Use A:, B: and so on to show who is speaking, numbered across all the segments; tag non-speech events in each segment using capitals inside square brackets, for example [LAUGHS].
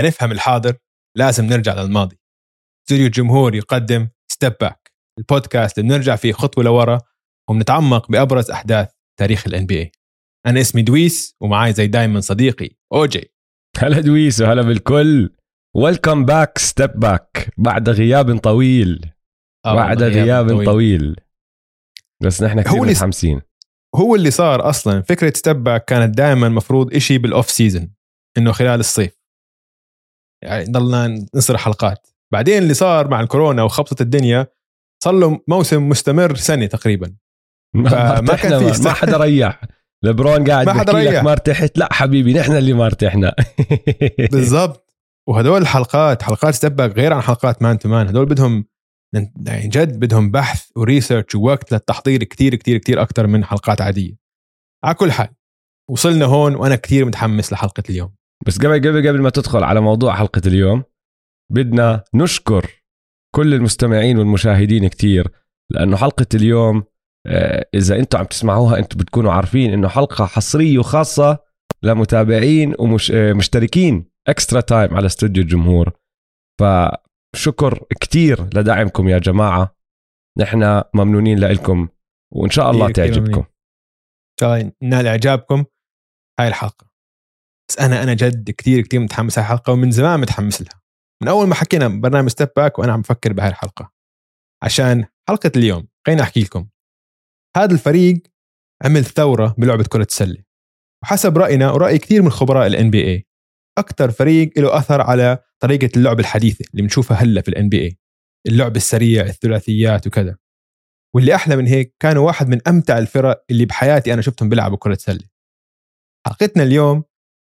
A: لنفهم الحاضر لازم نرجع للماضي. استوديو الجمهور يقدم Step Back ال podcast اللي بنرجع فيه خطوة لورا وبنتعمق بأبرز أحداث تاريخ ال NBA أنا اسمي دويس ومعاي زي دايما صديقي اوجي
B: هلا دويس وهلا بالكل. ويلكم باك ستيب باك بعد غياب طويل.
A: آه
B: بعد غياب
A: طويل.
B: طويل. بس نحن كثير متحمسين.
A: هو اللي صار أصلا فكرة Step Back كانت دائما مفروض إشي بال off season إنه خلال الصيف. يعني ضلنا نصر حلقات. بعدين اللي صار مع الكورونا وخبطت الدنيا صار له موسم مستمر سنة تقريبا.
B: ما
A: كان في
B: ما, حدا ريح. [LAUGHS] لبرون قاعد
A: ما حدا ريح.
B: ما ارتحت. لا حبيبي نحن اللي ما ارتحنا. [LAUGHS]
A: بالضبط. وهدول الحلقات حلقات Step Back غير عن حلقات Man to Man. هدول بدهم يعني جد بدهم بحث و research ووقت للتحضير كتير كتير كتير أكثر من حلقات عادية. على كل حال وصلنا هون وأنا كتير متحمس لحلقة اليوم.
B: بس قبل قبل قبل ما تدخل على موضوع حلقة اليوم بدنا نشكر كل المستمعين والمشاهدين كتير لأنه حلقة اليوم آه، إذا أنتم عم تسمعوها أنتم بتكونوا عارفين إنه حلقة حصرية وخاصة لمتابعين ومشتركين Extra Time على استوديو الجمهور. فشكر كتير لدعمكم يا جماعة. نحن ممنونين لكم وإن شاء الله تعجبكم.
A: شا الله تنال إعجابكم. هاي الحلقة. بس أنا أنا جد كتير كتير متحمس هاي الحلقة ومن زمان متحمس لها. من أول ما حكينا برنامج Step Back وأنا عم بفكر بهاي الحلقة. عشان حلقة اليوم خليني أحكي لكم. هذا الفريق عمل ثورة بلعبة كرة السلة. وحسب رأينا ورأي كثير من خبراء ال NBA أكثر فريق له أثر على طريقة اللعب الحديثة اللي بنشوفها هلأ في ال NBA اللعب السريع الثلاثيات وكذا. واللي أحلى من هيك كانوا واحد من أمتع الفرق اللي بحياتي أنا شفتهم بيلعبوا كرة سلة. حلقتنا اليوم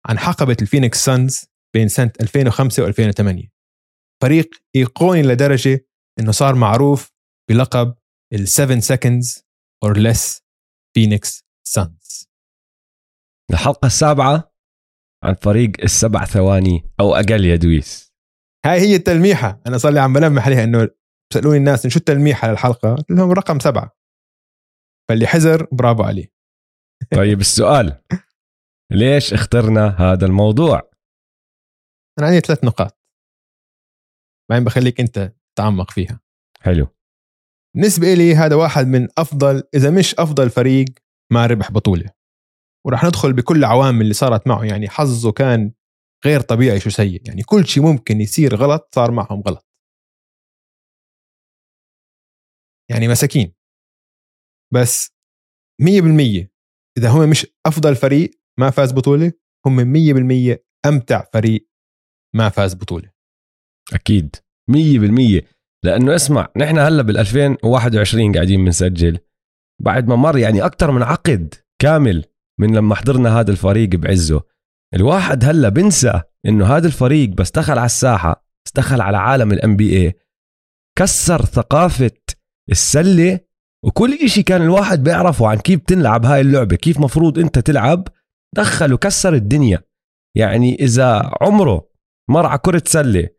A: عن حقبة ال Phoenix Suns بين سنة 2005 و2008 فريق iconic لدرجة إنه صار معروف بلقب ال 7 seconds or less Phoenix Suns
B: الحلقة السابعة عن فريق السبع ثواني أو أقل يا دويس.
A: هاي هي التلميحة. أنا صار لي عم بلمح عليها إنه سألوني الناس إن شو التلميحة للحلقة؟ قلت لهم رقم سبعة. فاللي حزر برافو عليه.
B: طيب السؤال. [LAUGHS] ليش اخترنا هذا الموضوع؟
A: أنا عندي ثلاث نقاط. بعدين بخليك أنت تعمق فيها.
B: حلو.
A: بالنسبة لي هذا واحد من أفضل إذا مش أفضل فريق ما ربح بطولة. وراح ندخل بكل العوامل اللي صارت معه يعني حظه كان غير طبيعي شو سيء. يعني كل شيء ممكن يصير غلط صار معهم غلط. يعني مساكين. بس 100% إذا هم مش أفضل فريق ما فاز بطولة هم 100% أمتع فريق ما فاز
B: أكيد. مية بالمية. لأنه اسمع نحن هلأ بال 2021 قاعدين بنسجل. بعد ما مر يعني أكثر من عقد كامل من لما حضرنا هذا الفريق بعزه. الواحد هلأ بنسى إنه هذا الفريق بس دخل على الساحة بس دخل على عالم ال NBA كسر ثقافة السلة وكل إشي كان الواحد بيعرفه عن كيف تلعب هاي اللعبة كيف مفروض أنت تلعب. دخل وكسر الدنيا. يعني إذا عمره مر على كرة سلة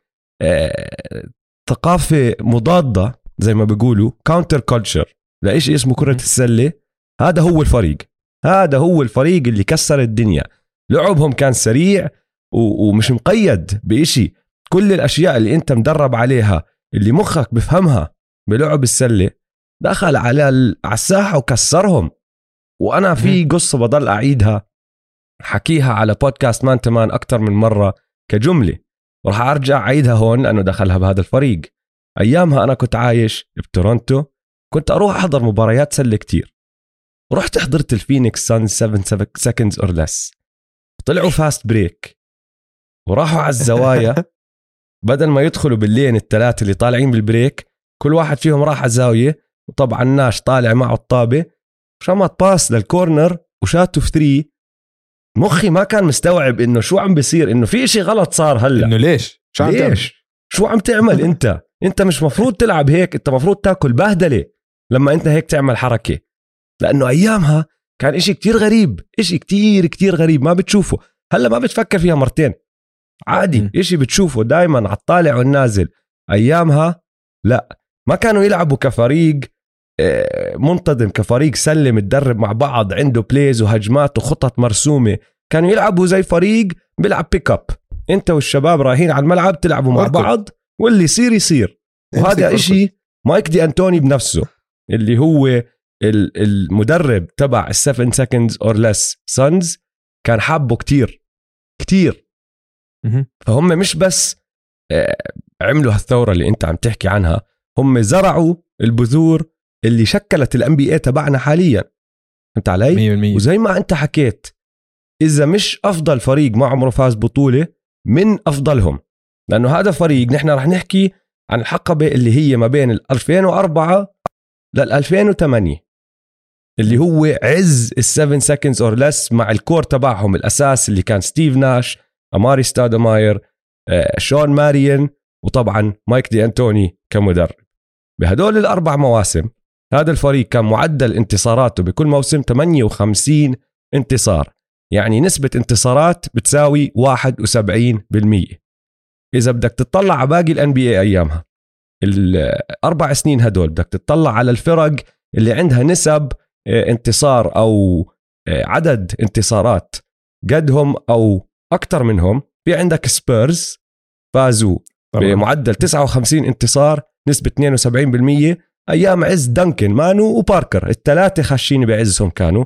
B: آه، ثقافة مضادة زي ما بيقولوا counterculture لإشي اسمه
A: كرة.
B: السلة هذا هو الفريق. هذا هو الفريق اللي كسر الدنيا. لعبهم كان سريع ومش مقيد بإشي. كل الأشياء اللي أنت مدرب عليها اللي مخك بفهمها بلعب السلة دخل على على الساحة وكسرهم. وأنا في قصة بضل أعيدها. حكيها على بودكاست مان تمان أكثر من مرة كجملة. وراح أرجع أعيدها هون لأنه دخلها بهذا الفريق. أيامها أنا كنت عايش بتورونتو كنت أروح أحضر مباريات سلة كتير. ورحت حضرت ال Phoenix Suns 7 seconds or less طلعوا fast break وراحوا على الزوايا. [LAUGHS] بدل ما يدخلوا بال lane الثلاثة اللي طالعين بال break كل واحد فيهم راح على زاويه وطبعا ناش طالع معه الطابة. شمط pass لل corner وشاته في three مخي ما كان مستوعب إنه شو عم بيصير إنه في إشي غلط صار هلأ.
A: إنه ليش؟ شو عم تعمل؟
B: ليش؟ شو عم تعمل [LAUGHS] أنت؟ أنت مش مفروض تلعب هيك أنت مفروض تاكل بهدلة لما أنت هيك تعمل حركة. لأنه أيامها كان إشي كتير غريب إشي كتير كتير غريب ما بتشوفه. هلأ ما بتفكر فيها مرتين. عادي. إشي بتشوفه دائما على الطالع والنازل. أيامها لا ما كانوا يلعبوا كفريق منتظم كفريق سلم تدرب مع بعض عنده بليز وهجمات وخطط مرسومة. كانوا يلعبوا زي فريق بيلعب بيك اب انت والشباب رايحين على الملعب تلعبوا مع. بعض واللي يصير يصير. وهذا إشي Mike D'Antoni بنفسه اللي هو ال- المدرب تبع ال7 seconds or less Suns كان حابه كتير كتير. فهم مش بس آه، عملوا هالثورة اللي انت عم تحكي عنها هم زرعوا البذور اللي شكلت ال NBA تبعنا حاليا. فهمت علي؟
A: 100%
B: وزي ما انت حكيت إذا مش أفضل فريق ما عمره فاز بطولة من أفضلهم. لأنه هذا فريق نحن رح نحكي عن الحقبة اللي هي ما بين ال 2004 لل 2008 اللي هو عز ال 7 seconds or less مع ال core تبعهم. الأساس اللي كان ستيف ناش أماري ستادماير آه، شون ماريان وطبعا مايك دي أنتوني كمدرب. بهدول الأربع مواسم هذا الفريق كان معدل انتصاراته بكل موسم 58 انتصار. يعني نسبة انتصارات بتساوي 71% إذا بدك تطلع على باقي ال NBA أيامها الاربع سنين هدول بدك تطلع على الفرق اللي عندها نسب آه، انتصار أو آه، عدد انتصارات قدهم أو أكثر منهم في عندك سبيرز فازوا. بمعدل 59 انتصار نسبة 72% أيام عز دنكن مانو وباركر. الثلاثة خاشين بعزهم كانوا.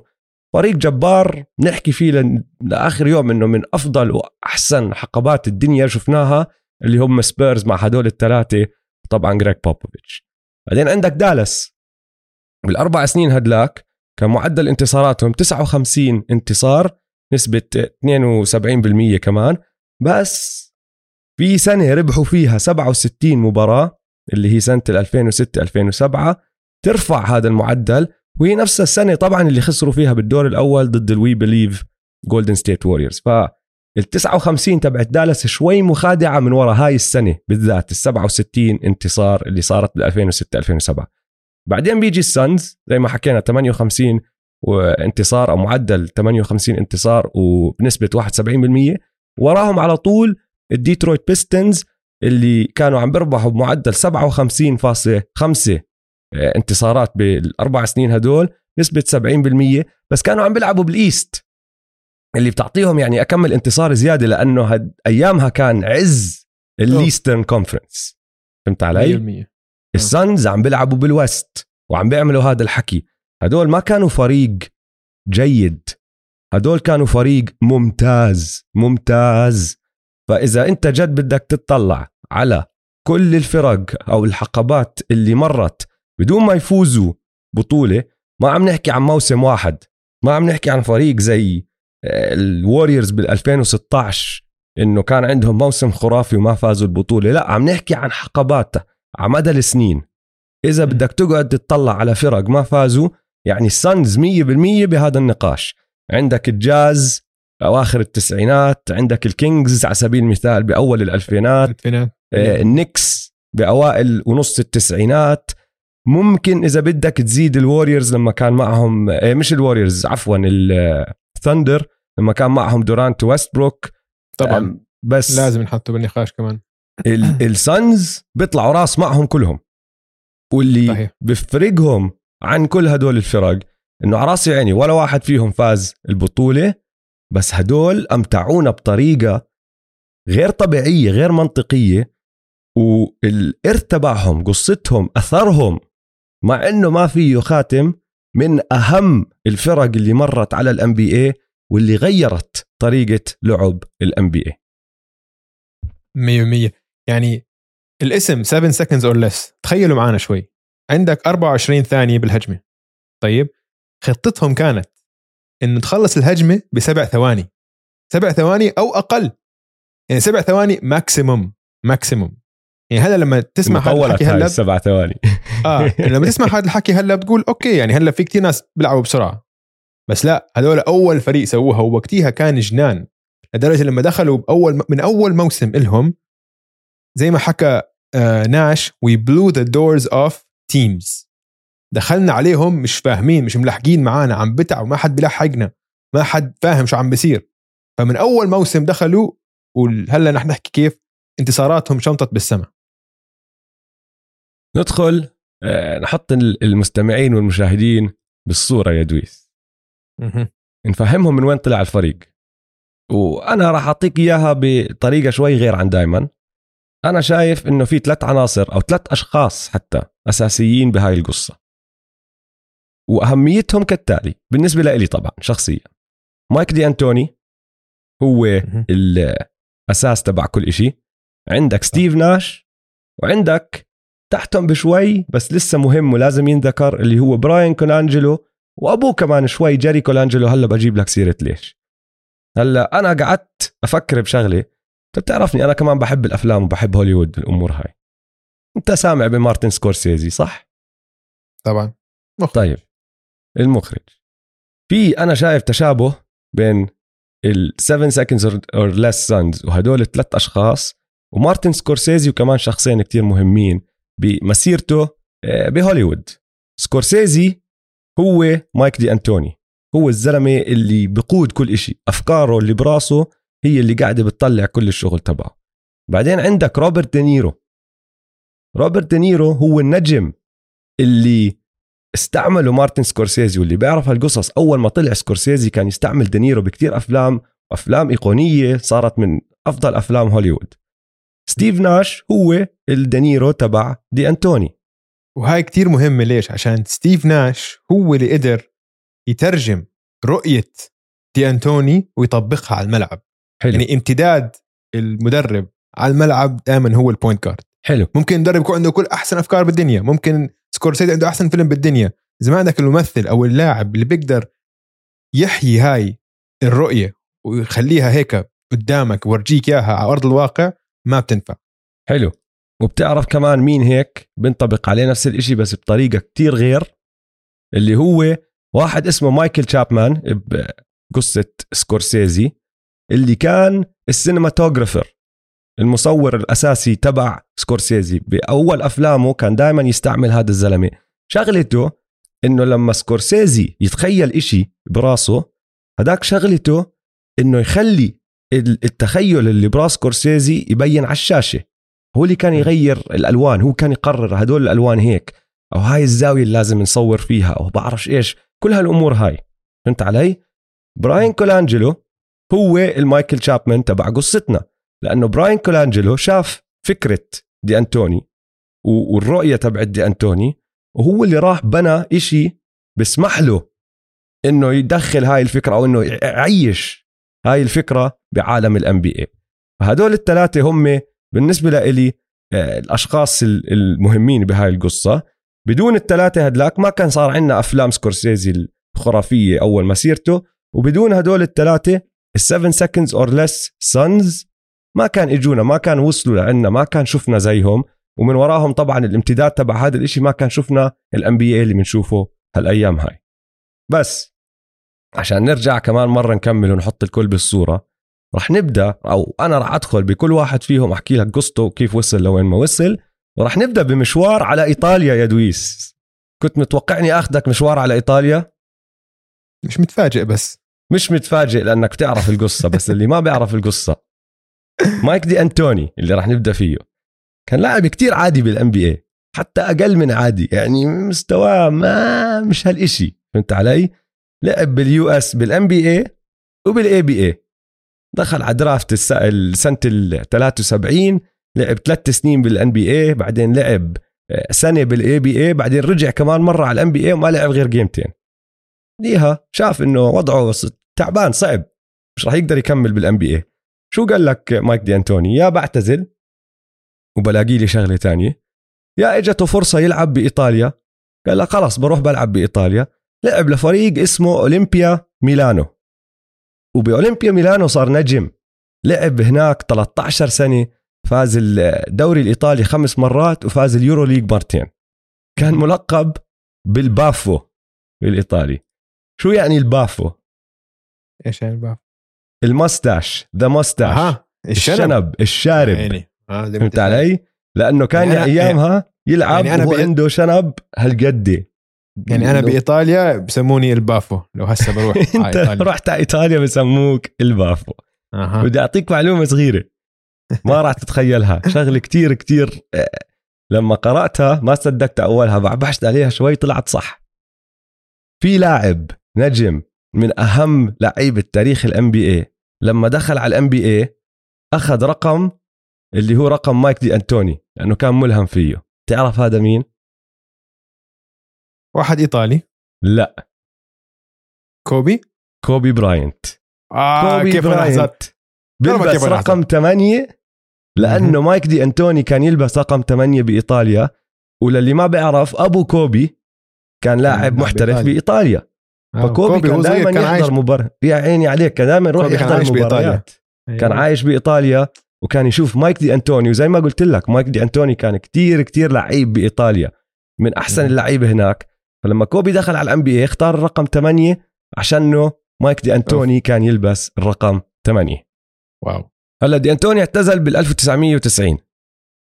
B: فريق جبار نحكي فيه لآخر يوم إنه من أفضل وأحسن حقبات الدنيا شفناها اللي هم سبيرز مع هدول الثلاثة طبعا جريك بوبوفيتش. بعدين عندك دالاس. بالأربع سنين هدلاك كان معدل انتصاراتهم 59 انتصار نسبة 72% كمان. بس في سنة ربحوا فيها 67 مباراة. اللي هي سنة 2006 2007 ترفع هذا المعدل وهي نفس السنة طبعا اللي خسروا فيها بالدور الأول ضد ال We Believe جولدن ستيت ووريرز ف ال 59 تبعت دالاس شوي مخادعة من وراء هاي السنة بالذات ال 67 انتصار اللي صارت بال 2006 2007 بعدين بيجي السانز زي ما حكينا 58 وانتصار أو معدل 58 انتصار وبنسبة 71% وراهم على طول الديترويت بيستونز اللي كانوا عم بيربحوا بمعدل 57.5 انتصارات بالأربع سنين هدول نسبة 70% بس كانوا عم بيلعبوا بال East. اللي بتعطيهم يعني اكمل انتصار زيادة لأنه هديك أيامها كان عز ال Western Conference. فهمت علي؟
A: 100%
B: السانز عم بيلعبوا بال West وعم بيعملوا هذا الحكي. هدول ما كانوا فريق جيد. هدول كانوا فريق ممتاز ممتاز. فإذا أنت جد بدك تطلع على كل الفرق أو الحقبات اللي مرت بدون ما يفوزوا بطولة ما عم نحكي عن موسم واحد ما عم نحكي عن فريق زي الوريورز بال 2016 إنه كان عندهم موسم خرافي وما فازوا البطولة لا عم نحكي عن حقبات على مدى السنين
A: إذا.
B: بدك تقعد تطلع على فرق ما فازوا يعني السانز 100% بهذا النقاش عندك الجاز أواخر التسعينات عندك الكينجز على سبيل المثال بأول الألفينات
A: ألفينات
B: آه، النكس بأوائل ونص التسعينات. ممكن إذا بدك تزيد الوريورز لما كان معهم آه، مش الوريورز عفوا الثندر لما كان معهم دورانت ويستبروك.
A: طبعا.
B: بس
A: لازم نحطه بالنقاش كمان.
B: ال- [COUGHS] السانز بيطلعوا راس معهم كلهم. واللي
A: صحيح.
B: بفرقهم عن كل هدول الفرق إنه على راسي عيني ولا واحد فيهم فاز البطولة بس هدول امتعونا بطريقة غير طبيعية غير منطقية والإرث تبعهم قصتهم أثرهم مع إنه ما فيه خاتم من أهم الفرق اللي مرت على الان بي اي واللي غيرت طريقة لعب ال NBA
A: 100% يعني الاسم 7 seconds or less. تخيلوا معنا شوي. عندك 24 ثانية بالهجمة. طيب؟ خطتهم كانت انه تخلص الهجمة بسبع ثواني. سبع ثواني أو أقل. يعني سبع ثواني maximum maximum يعني هلأ لما تسمع هذا الحكي هلأ
B: السبع ثواني.
A: آه يعني لما تسمع هذا الحكي هلأ بتقول okay يعني هلأ في كتير ناس بيلعبوا بسرعة. بس لا هذول أول فريق سووها ووقتها كان جنان. لدرجة لما دخلوا بأول من أول موسم إلهم زي ما حكى آه ناش we blew the doors off teams دخلنا عليهم مش فاهمين مش ملحقين معانا عم بتعوا ما حد بيلحقنا ما حد فاهم شو عم بيصير. فمن أول موسم دخلوا وهلا نحن نحكي كيف انتصاراتهم شمطت بالسما.
B: ندخل آه، نحط ال- المستمعين والمشاهدين بالصورة يا دويس.
A: مهم.
B: نفهمهم من وين طلع الفريق. وأنا راح أعطيك إياها بطريقة شوي غير عن دايما. أنا شايف إنه في ثلاث عناصر أو ثلاث أشخاص حتى أساسيين بهاي القصة. وأهميتهم كالتالي. بالنسبة لي طبعا شخصيا. مايك دي أنتوني هو. الأساس تبع كل إشي. عندك ستيف ناش وعندك تحتهم بشوي بس لسه مهم ولازم ينذكر اللي هو براين كولانجلو وأبوه كمان شوي جيري كولانجلو هلأ بجيب لك سيرة ليش. هلأ أنا قعدت أفكر بشغلة. انت بتعرفني أنا كمان بحب الأفلام وبحب هوليوود الأمور هاي. أنت سامع بمارتن سكورسيزي صح؟
A: طبعا. مخرج.
B: طيب. المخرج. في أنا شايف تشابه بين ال 7 seconds or less Suns وهدول الثلاث أشخاص ومارتن سكورسيزي وكمان شخصين كتير مهمين بمسيرته آه، بهوليوود. سكورسيزي هو مايك دي أنتوني. هو الزلمة اللي بقود كل إشي. أفكاره اللي براسه هي اللي قاعدة بتطلع كل الشغل تبعه. بعدين عندك روبرت دينيرو. روبرت دينيرو هو النجم اللي استعملوا مارتن سكورسيزي واللي بيعرف هالقصص أول ما طلع سكورسيزي كان يستعمل دينيرو بكتير أفلام أفلام أيقونية صارت من أفضل أفلام هوليوود. ستيف ناش هو الدينيرو تبع دي أنتوني.
A: وهاي كتير مهمة ليش؟ عشان ستيف ناش هو اللي قدر يترجم رؤية دي أنتوني ويطبقها على الملعب.
B: حلو. يعني
A: يعني امتداد المدرب على الملعب دائما هو ال point guard
B: حلو.
A: ممكن المدرب يكون عنده كل أحسن أفكار بالدنيا. ممكن سكورسيزي عنده أحسن فيلم بالدنيا. إذا ما عندك الممثل أو اللاعب اللي بيقدر يحيي هاي الرؤية ويخليها هيك قدامك ويورجيك إياها على أرض الواقع ما بتنفع.
B: حلو. وبتعرف كمان مين هيك؟ بنطبق عليه نفس الإشي بس بطريقة كتير غير اللي هو واحد اسمه مايكل تشابمان بقصة سكورسيزي اللي كان ال cinematographer المصور الأساسي تبع سكورسيزي بأول أفلامه كان دائما يستعمل هذا الزلمة. شغلته إنه لما سكورسيزي يتخيل إشي براسه هداك شغلته إنه يخلي ال- التخيل اللي براس سكورسيزي يبين على الشاشة. هو اللي كان يغير الألوان هو كان يقرر هدول الألوان هيك. أو هاي الزاوية اللي لازم نصور فيها أو بعرفش إيش. كل هالأمور هاي. فهمت علي؟ براين كولانجلو هو المايكل تشابمان تبع قصتنا. لأنه براين كولانجلو شاف فكرة دي أنتوني والرؤية تبعت دي أنتوني وهو اللي راح بنى إشي بسمح له إنه يدخل هاي الفكرة أو إنه يعيش هاي الفكرة بعالم ال NBA فهدول الثلاثه هم بالنسبة لإلي آه، الأشخاص ال- المهمين بهاي القصة. بدون الثلاثه هدلاك ما كان صار عندنا أفلام سكورسيزي الخرافية أول مسيرته وبدون هدول الثلاثه ال 7 seconds or less Suns ما كان اجونا ما كان وصلوا لعنا ما كان شفنا زيهم. ومن وراهم طبعا الامتداد تبع هذا الإشي ما كان شفنا ال NBA اللي بنشوفه هالأيام هاي. بس عشان نرجع كمان مرة نكمل ونحط الكل بالصورة رح نبدأ أو أنا رح أدخل بكل واحد فيهم أحكي لك قصته وكيف وصل لوين ما وصل. ورح نبدأ بمشوار على إيطاليا يا دويس. كنت متوقعني آخذك مشوار على إيطاليا؟
A: مش متفاجئ بس.
B: مش متفاجئ لأنك بتعرف القصة بس اللي ما بيعرف القصة. مايك دي أنتوني اللي راح نبدأ فيه. كان لاعب كتير عادي بال NBA حتى أقل من عادي يعني مستواه ما مش هالإشي. فهمت علي؟ لعب بال US بال NBA وبال ABA دخل على draft السنة ال 73 لعب ثلاث سنين بال NBA بعدين لعب آه، سنة بال ABA بعدين رجع كمان مرة على ال NBA وما لعب غير جيمتين ليها شاف إنه وضعه تعبان صعب مش راح يقدر يكمل بال NBA شو قال لك مايك دي أنتوني؟ يا بعتزل وبلاقي لي شغلة تانية. يا إجته فرصة يلعب بإيطاليا. قال لك خلاص بروح بلعب بإيطاليا. لعب لفريق اسمه اولمبيا ميلانو. وباولمبيا ميلانو صار نجم. لعب هناك 13 سنة فاز الدوري الإيطالي خمس مرات وفاز ال EuroLeague مرتين. كان ملقب بال baffo بالايطالي شو يعني ال
A: baffo؟ إيش يعني بقى
B: ال moustache the
A: moustache
B: الشنب. الشارب.
A: يعني آه
B: فهمت علي؟ لأنه كان
A: يعني
B: أيامها يلعب
A: يعني أنا
B: وهو عنده شنب هالقد
A: يعني
B: أنا
A: بإيطاليا بسموني ال baffo لو هسه بروح. على [LAUGHS] أنت
B: رحت على إيطاليا بسموك ال
A: baffo. أها.
B: بدي أعطيك معلومة صغيرة. ما [LAUGHS] راح تتخيلها. شغلة كتير كتير آه، لما قرأتها ما صدقت أولها بحثت عليها شوي طلعت صح. في لاعب نجم من أهم لعيبة تاريخ ال NBA لما دخل على ال NBA أخذ رقم اللي هو رقم مايك دي أنتوني لأنه كان ملهم فيه. تعرف هذا مين؟
A: واحد إيطالي.
B: لا.
A: كوبي؟
B: كوبي براينت.
A: آه
B: كوبي
A: كيف
B: براينت. بيلبس رقم 8 لأنه مايك دي أنتوني كان يلبس رقم 8 بإيطاليا وللي ما بيعرف أبو كوبي كان لاعب محترف.
A: بإيطاليا.
B: فكوبي كان دائما
A: كان عايش
B: يحضر مباراة يا عيني عليك كان دائما يروح
A: كان
B: يحضر. مباريات كان
A: أيوة.
B: عايش بإيطاليا وكان يشوف مايك دي انتوني وزي ما قلت لك مايك دي انتوني كان كتير كتير لعيب بإيطاليا من
A: أحسن.
B: اللعيبة هناك فلما كوبي دخل على ال NBA اختار الرقم 8 عشانه مايك دي أنتوني كان يلبس الرقم 8
A: wow
B: هلا دي أنتوني اعتزل بال 1990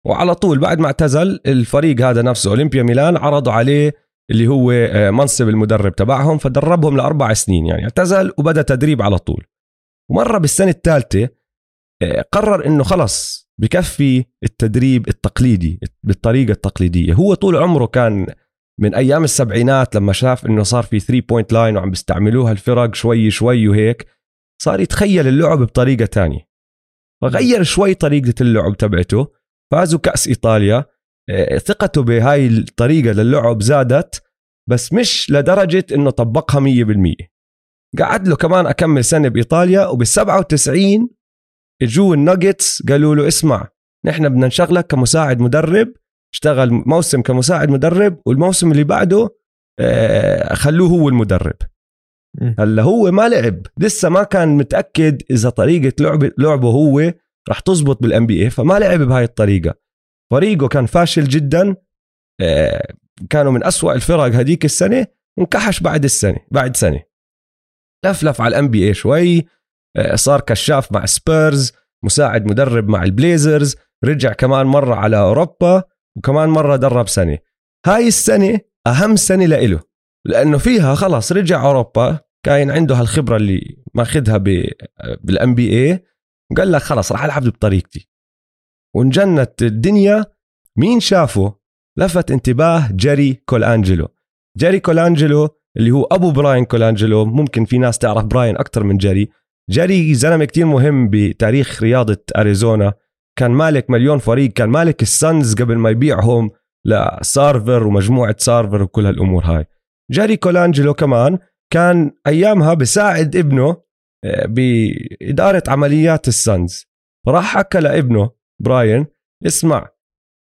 B: وعلى طول بعد ما اعتزل الفريق هذا نفسه أولمبيا ميلان عرضوا عليه اللي هو آه، منصب المدرب تبعهم فدربهم لأربع سنين يعني اعتزل وبدأ تدريب على طول. ومرة بالسنة الثالثة آه، قرر إنه خلص بكفي التدريب التقليدي بالطريقة التقليدية. هو طول عمره كان من أيام السبعينات لما شاف إنه صار في 3 point line وعم بيستعملوها الفرق شوي شوي وهيك صار يتخيل اللعب بطريقة تانية. فغير شوي طريقة اللعب تبعته فازوا كأس إيطاليا ثقته بهاي الطريقة للعب زادت بس مش لدرجة إنه طبقها 100% قعد له كمان أكمل سنة بإيطاليا وبال 97 اجوا الناجتس قالوا له اسمع نحن بدنا نشغلك كمساعد مدرب اشتغل موسم كمساعد مدرب والموسم اللي بعده آه، خلوه هو المدرب. هلأ هو ما لعب لسه ما كان متأكد إذا طريقة لعبه لعبه هو رح تزبط بالان بي اي فما لعب بهاي الطريقة. فريقه كان فاشل جدا آه، كانوا من أسوأ الفرق هذيك السنة وانكحش بعد السنة بعد سنة. لفلف على ال NBA شوي آه، صار كشاف مع سبيرز مساعد مدرب مع ال Blazers رجع كمان مرة على أوروبا وكمان مرة درب سنة. هاي السنة أهم سنة لإله لأنه فيها خلص رجع أوروبا كاين عنده هالخبرة اللي ماخذها بال NBA وقال لك خلص راح ألعب بطريقتي. وانجنت الدنيا. مين شافه؟ لفت انتباه جيري كولانجلو جيري كولانجلو اللي هو أبو براين كولانجلو ممكن في ناس تعرف براين أكثر من جيري. جيري زلمة كتير مهم بتاريخ رياضة أريزونا. كان مالك مليون فريق. كان مالك السانز قبل ما يبيعهم لسارفر ومجموعة سارفر وكل هالأمور هاي. جيري كولانجلو كمان كان أيامها بساعد ابنه آه، بإدارة عمليات السانز. فراح حكى لابنه براين اسمع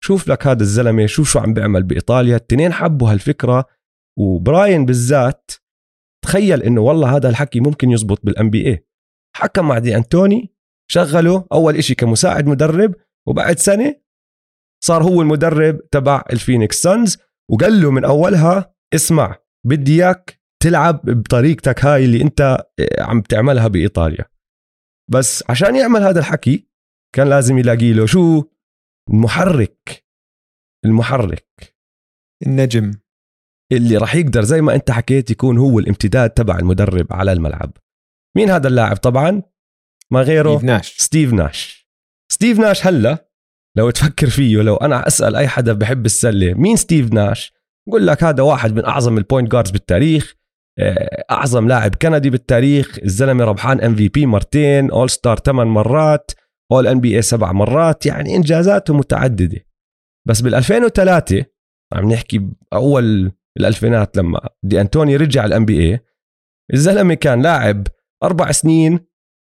B: شوف لك هذا الزلمة شوف شو عم بيعمل بإيطاليا. التنين حبوا هالفكرة وبراين بالذات تخيل إنه والله هذا الحكي ممكن يزبط بال NBA حكى مع دي أنتوني شغله أول إشي كمساعد مدرب وبعد سنة صار هو المدرب تبع الفينيكس سانز وقال له من أولها اسمع بدي إياك تلعب بطريقتك هاي اللي أنت آه، عم تعملها بإيطاليا. بس عشان يعمل هذا الحكي كان لازم يلاقي له شو؟ المحرك. المحرك.
A: النجم.
B: اللي راح يقدر زي ما انت حكيت يكون هو الامتداد تبع المدرب على الملعب. مين هذا اللاعب طبعا؟ ما غيره؟
A: ستيف ناش.
B: ستيف ناش. ستيف ناش هلا لو تفكر فيه لو أنا أسأل أي حدا بحب السلة مين ستيف ناش؟ بقول لك هذا واحد من أعظم ال point guards بالتاريخ آه، أعظم لاعب كندي بالتاريخ الزلمة ربحان MVP مرتين all-star ثمان مرات all-NBA سبع مرات يعني إنجازاته متعددة. بس بال 2003 عم نحكي بأول الألفينات لما دي أنتوني رجع ال NBA الزلمة كان لاعب أربع سنين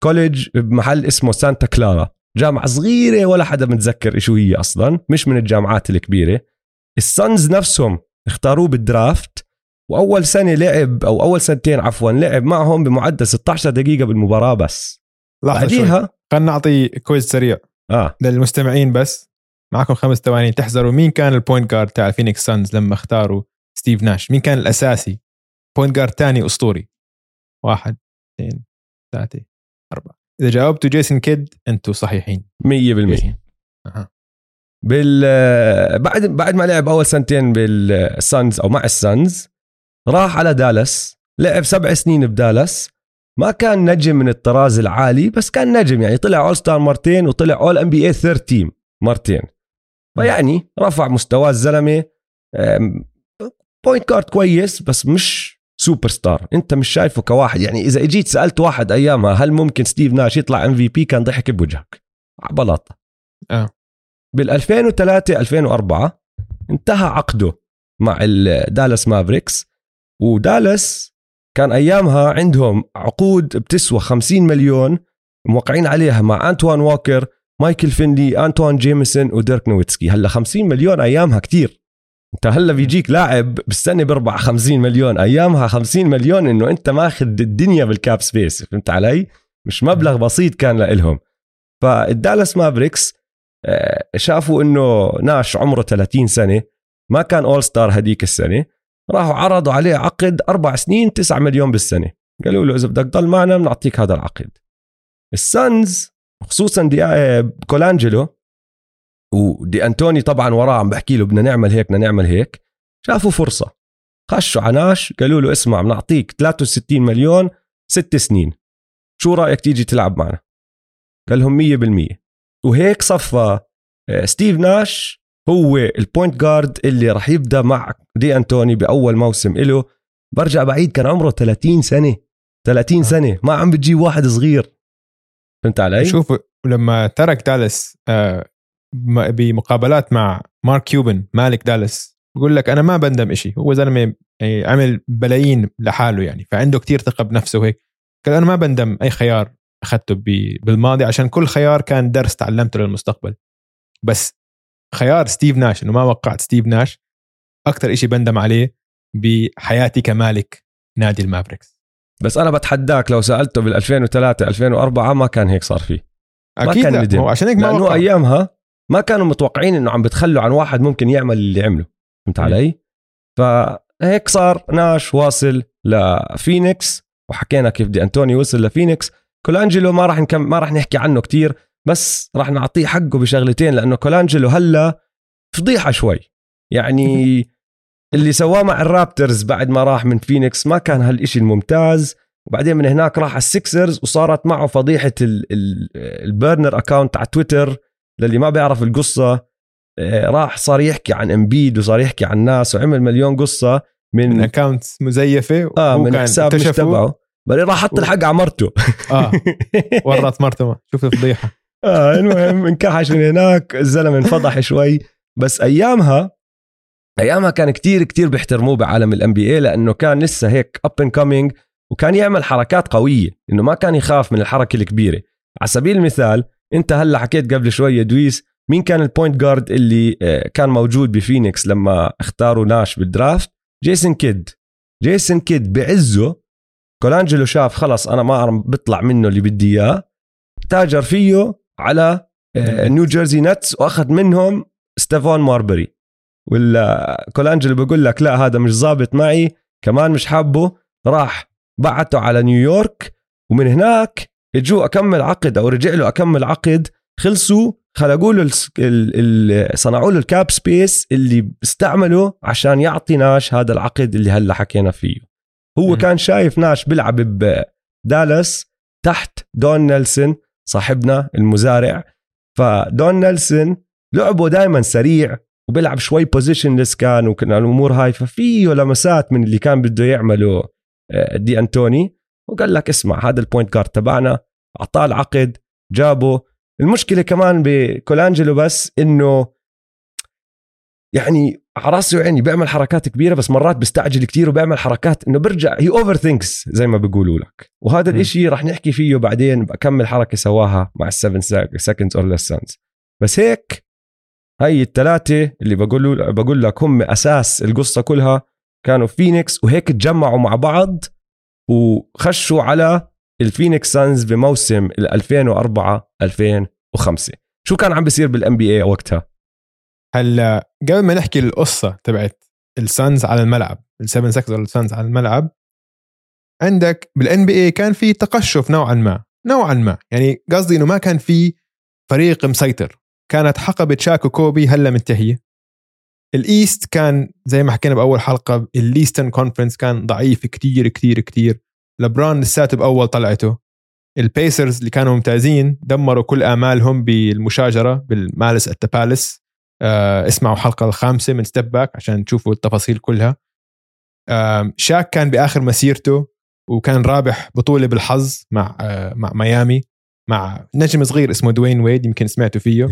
B: college بمحل اسمه سانتا كلارا. جامعة صغيرة ولا حدا متذكر شو هي أصلا مش من الجامعات الكبيرة. السانز نفسهم اختاروه بال draft وأول سنة لعب أو أول سنتين عفوا لعب معهم بمعدل 16 دقيقة بالمباراة بس.
A: لحظة.
B: بعديها
A: خلينا نعطي quiz سريع.
B: آه.
A: للمستمعين بس. معكم خمس ثواني تحذروا مين كان ال point guard تاع فينيكس سانز لما اختاروا ستيف ناش؟ مين كان الأساسي؟ point guard ثاني أسطوري. واحد اثنين ثلاثة أربعة. إذا جاوبتوا جيسون كيد أنتوا صحيحين.
B: 100%
A: أها.
B: بال بعد بعد ما لعب أول سنتين بالسانز أو مع السانز راح على دالاس لعب سبع سنين بدالاس ما كان نجم من الطراز العالي بس كان نجم يعني طلع all-star مرتين وطلع all-NBA third team مرتين. فيعني رفع مستواه الزلمة point guard كويس بس مش سوبر ستار انت مش شايفه كواحد. يعني إذا إجيت سألت واحد أيامها هل ممكن ستيف ناش يطلع MVP كان ضحك بوجهك. عبلاطه
A: آه.
B: بال 2003 2004 انتهى عقده مع الدالاس مافريكس ودالاس كان أيامها عندهم عقود بتسوى 50 مليون موقعين عليها مع أنتوان ووكر مايكل فينلي أنتوان جيمسون وديرك نويتسكي. هلأ 50 مليون أيامها كتير. أنت هلأ بيجيك لاعب بالسنة بيربح 50 مليون. أيامها 50 مليون إنه أنت ماخذ الدنيا بال cap space فهمت علي؟ مش مبلغ بسيط كان لإلهم. فالدالاس مافريكس آه، شافوا إنه ناش عمره 30 سنة ما كان all-star هديك السنة. راحوا عرضوا عليه عقد أربع سنين 9 مليون بالسنة. قالوا له إذا بدك تضل معنا بنعطيك هذا العقد. السانز خصوصا دي آه، كولانجلو ودي أنتوني طبعا وراه عم بحكي له بدنا نعمل هيك بدنا نعمل هيك شافوا فرصة. خشوا عناش قالوا له اسمع بنعطيك 63 مليون ست سنين. شو رأيك تيجي تلعب معنا؟ قال لهم 100% وهيك صفى آه، ستيف ناش هو ال point guard اللي راح يبدأ مع دي أنتوني بأول موسم له برجع بعيد كان عمره 30 سنة. 30 سنة ما عم بتجيب واحد صغير. فهمت علي؟
A: شوف لما ترك دالاس آه، بمقابلات مع مارك كيوبن مالك دالاس بقول لك أنا ما بندم إشي هو زلمة يعني عمل بلايين لحاله يعني فعنده كتير ثقة بنفسه وهيك قال أنا ما بندم أي خيار اخذته بالماضي عشان كل خيار كان درس تعلمته للمستقبل. بس خيار ستيف ناش إنه ما وقعت ستيف ناش أكثر إشي بندم عليه بحياتي كمالك نادي المافريكس
B: بس أنا بتحداك لو سألته بال 2003 2004 ما كان هيك صار فيه
A: أكيد
B: كان
A: لا
B: ندم.
A: عشان هيك ما
B: لأنه
A: وقع.
B: أيامها ما كانوا متوقعين إنه عم بتخلوا عن واحد ممكن يعمل اللي عمله فهمت. علي؟ فهيك صار ناش واصل لفينيكس وحكينا كيف دي أنتوني وصل لفينيكس كولانجلو ما راح نكم ما راح نحكي عنه كتير بس راح نعطيه حقه بشغلتين لأنه كولانجلو هلأ فضيحة شوي. يعني [LAUGHS] اللي سواه مع الرابترز بعد ما راح من فينيكس ما كان هالإشي الممتاز. وبعدين من هناك راح على السكسرز وصارت معه فضيحة ال- ال- burner account على تويتر. للي ما بيعرف القصة آه، راح صار يحكي عن إمبيد وصار يحكي عن ناس وعمل مليون قصة
A: من
B: من
A: account
B: مزيفة
A: آه
B: من حساب مش تبعه بعدين راح حط الحق على مرته.
A: آه. [LAUGHS] ورط مرته شوف الفضيحة.
B: آه المهم انكحش من هناك الزلمة انفضح شوي. بس أيامها أيامها كان كتير كتير بيحترموه بعالم ال NBA لأنه كان لسه هيك up and coming وكان يعمل حركات قوية إنه ما كان يخاف من الحركة الكبيرة. على سبيل المثال أنت هلأ حكيت قبل شوية دويس مين كان ال point guard اللي آه، كان موجود بفينيكس لما اختاروا ناش بال draft جيسون كيد. جيسون كيد بعزه كولانجلو شاف خلص أنا ما بطلع منه اللي بدي إياه تاجر فيه على نيو جيرسي نتس وأخذ منهم ستيفون ماربري. ولا كولانجلو بيقول لك لا هذا مش ظابط معي كمان مش حابه. راح بعته على نيويورك ومن هناك اجوا أكمل عقد أو رجع له أكمل عقد. خلصوا خلقوا له صنعوا له ال cap space اللي استعمله عشان يعطي ناش هذا العقد اللي هلا حكينا فيه. هو
A: م.
B: كان شايف ناش بيلعب بدالاس تحت دون نيلسون. صاحبنا المزارع. فدون نيلسون لعبه دائما سريع وبيلعب شوي positionless كان وكان الأمور هاي ففيه لمسات من اللي كان بده يعمله آه، دي أنتوني. وقال لك اسمع هذا ال point guard تبعنا. أعطاه العقد جابه. المشكلة كمان بكولانجلو بس إنه يعني على راسي وعيني بيعمل حركات كبيرة بس مرات بيستعجل كتير وبيعمل حركات إنه بيرجع he overthinks زي ما بيقولوا لك. وهذا
A: م.
B: الإشي رح نحكي فيه بعدين بكمل حركة سواها مع ال seven seconds or less بس هيك هاي الثلاثه اللي بقول بقول لك هم أساس القصة كلها كانوا فينيكس وهيك تجمعوا مع بعض وخشوا على الفينيكس سانز بموسم ال 2004 2005 شو كان عم بيصير بال NBA وقتها؟
A: هلا قبل ما نحكي القصة تبعت السانز على الملعب ال seven seconds or less سانز على الملعب عندك بال NBA كان في تقشف نوعا ما نوعا ما. يعني قصدي إنه ما كان في فريق مسيطر. كانت حقبة شاك وكوبي هلا منتهية. ال East كان زي ما حكينا بأول حلقة ال Eastern Conference كان ضعيف كتير كتير كتير. لبران لساته بأول طلعته. البيسرز اللي كانوا ممتازين دمروا كل آمالهم بالمشاجرة بال Malice آه اسمعوا الحلقة الخامسة من ستيب باك عشان تشوفوا التفاصيل كلها. آه شاك كان بآخر مسيرته وكان رابح بطولة بالحظ مع آه مع ميامي مع نجم صغير اسمه دوين ويد يمكن سمعتوا فيه. [LAUGHS]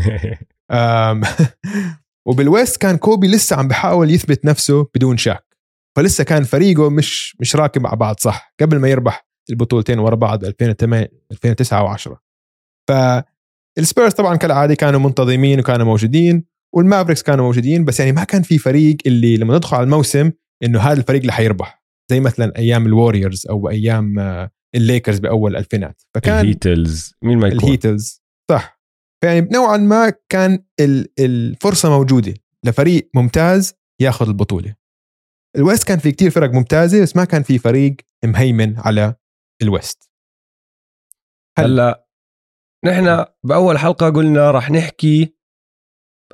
A: [LAUGHS] وبال West كان كوبي لسه عم بحاول يثبت نفسه بدون شاك. فلسه كان فريقه مش مش راكب مع بعض صح؟ قبل ما يربح البطولتين ورا بعض 2008 2009 و10 فالسبيرز طبعا كالعادة كانوا منتظمين وكانوا موجودين. والمافريكس كانوا موجودين بس يعني ما كان في فريق اللي لما ندخل على الموسم إنه هذا الفريق اللي حيربح. زي مثلا أيام الوريورز أو أيام آه، الليكرز بأول الالفينات فكان
B: ال title لمين ما يكون.
A: ال title صح. فيعني نوعا ما كان ال- الفرصة موجودة لفريق ممتاز ياخذ البطولة. ال West كان في كتير فرق ممتازة بس ما كان في فريق مهيمن على ال West. هل-
B: هلأ نحن بأول حلقة قلنا راح نحكي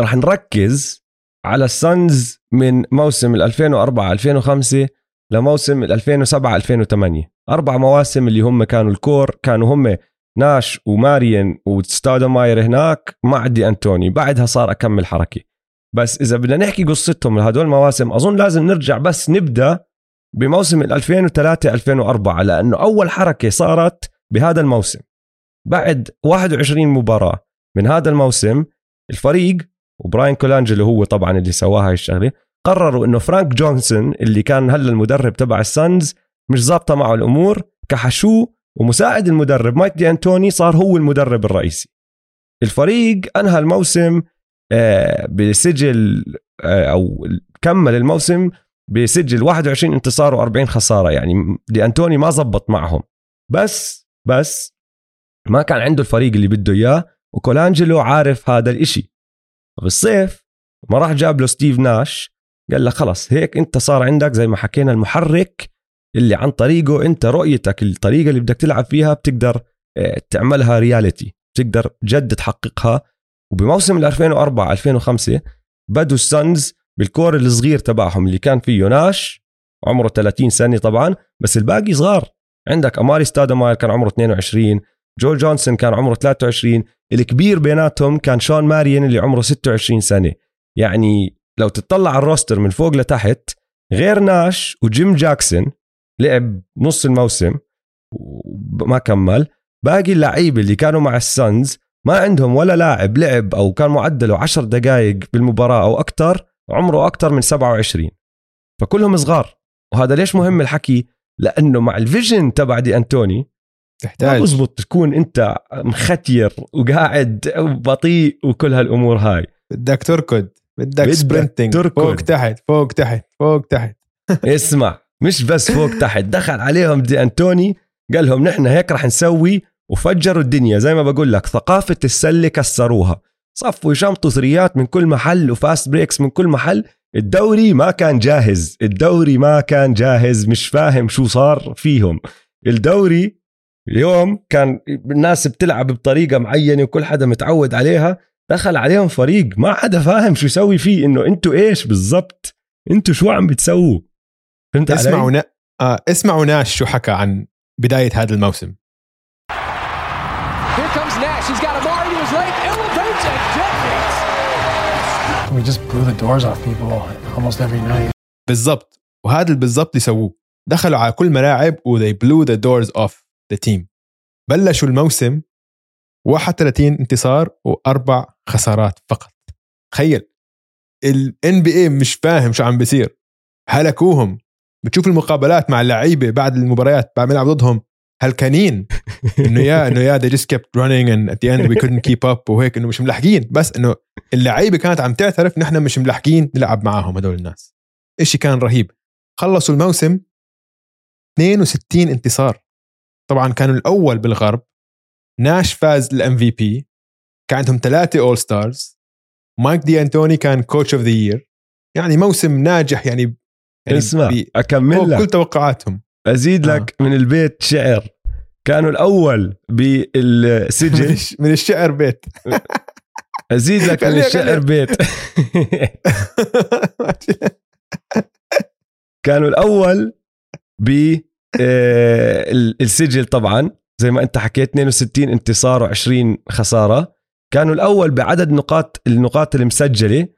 B: راح نركز على السانز من موسم ال 2004 2005 لموسم ال 2007 2008 أربع مواسم اللي هم كانوا ال core كانوا هم ناش وماريان وستادوماير هناك مع دي أنتوني. بعدها صار أكمل حركة. بس إذا بدنا نحكي قصتهم لهدول المواسم أظن لازم نرجع بس نبدأ بموسم ال 2003 2004 لأنه أول حركة صارت بهذا الموسم. بعد 21 مباراة من هذا الموسم الفريق وبراين كولانجلو هو طبعا اللي سواها هاي الشغلة قرروا إنه فرانك جونسون اللي كان هلا المدرب تبع السانز مش ظابطة معه الأمور كحشوه ومساعد المدرب مايك دي انتوني صار هو المدرب الرئيسي. الفريق أنهى الموسم آه، بسجل آه، أو كمل الموسم بسجل 21 انتصار و40 خسارة يعني دي انتوني ما زبط معهم. بس بس ما كان عنده الفريق اللي بده إياه وكولانجلو عارف هذا الإشي. بالصيف ما راح جاب له ستيف ناش قال له خلص هيك انت صار عندك زي ما حكينا المحرك اللي عن طريقه انت رؤيتك الطريقة اللي بدك تلعب فيها بتقدر آه، تعملها reality بتقدر جد تحققها. وبموسم ال 2004 2005 بدوا السانز بال core الصغير تبعهم اللي كان فيه ناش عمره 30 سنة طبعا بس الباقي صغار. عندك أماري ستادماير كان عمره 22 جو جونسون كان عمره 23 الكبير بيناتهم كان شون ماريان اللي عمره 26 سنة. يعني لو تطلع على ال roster من فوق لتحت غير ناش وجيم جاكسون لعب نص الموسم وما كمل. باقي اللعيبة اللي كانوا مع السانز ما عندهم ولا لاعب لعب أو كان معدله 10 دقائق بالمباراة أو أكثر عمره أكثر من 27 فكلهم صغار. وهذا ليش مهم الحكي؟ لأنه مع ال vision تبع دي أنتوني ما
A: تحتاج.
B: بزبط تكون انت مختير وقاعد بطيء وكل هالأمور هاي.
A: بدك تركض بدك
B: بدك
A: sprinting
B: تركض.
A: فوق تحت فوق تحت فوق تحت. [LAUGHS]
B: اسمع مش بس فوق تحت دخل عليهم دي أنتوني قال لهم نحن هيك رح نسوي وفجروا الدنيا. زي ما بقول لك ثقافة السلة كسروها. صفوا يشمطوا three ات من كل محل و fast breaks من كل محل. الدوري ما كان جاهز الدوري ما كان جاهز مش فاهم شو صار فيهم. الدوري اليوم كان الناس بتلعب بطريقة معينة وكل حدا متعود عليها دخل عليهم فريق ما حدا فاهم شو يسوي فيه إنه أنتوا إيش بالضبط؟ أنتوا شو عم بتسووا؟ فهمت علي؟
A: اسمعوا نا... آه اسمعوا ناش شو حكى عن بداية هذا الموسم. بالضبط. وهذا اللي بالضبط اللي سووه دخلوا على كل ملاعب و they blew the doors the team. بلشوا الموسم 31 انتصار وأربع خسارات فقط. تخيل. ال NBA مش فاهم شو عم بيصير. هلكوهم. بتشوف المقابلات مع اللعيبة بعد المباريات بعد ما يلعبوا ضدهم. هلكانين. [LAUGHS] إنه يا إنه يا they just kept running and at the end we couldn't keep up وهيك إنه مش ملحقين. بس إنه اللعيبة كانت عم تعترف نحن مش ملحقين نلعب معاهم هدول الناس. إشي كان رهيب. خلصوا الموسم 62 انتصار. طبعا كانوا الأول بالغرب. ناش فاز ال MVP كان عندهم ثلاثة all stars مايك دي انتوني كان coach of the year يعني موسم ناجح يعني يعني
B: اسمع
A: أكمل
B: لك.
A: كل توقعاتهم.
B: أزيد
A: آه.
B: لك من البيت شعر. كانوا الأول [LAUGHS]
A: الش- من الشعر بيت. [LAUGHS]
B: أزيد لك من الشعر. بيت. [LAUGHS] كانوا الأول ب السجل طبعا زي ما أنت حكيت 62 انتصار و20 خسارة. كانوا الأول بعدد نقاط النقاط المسجلة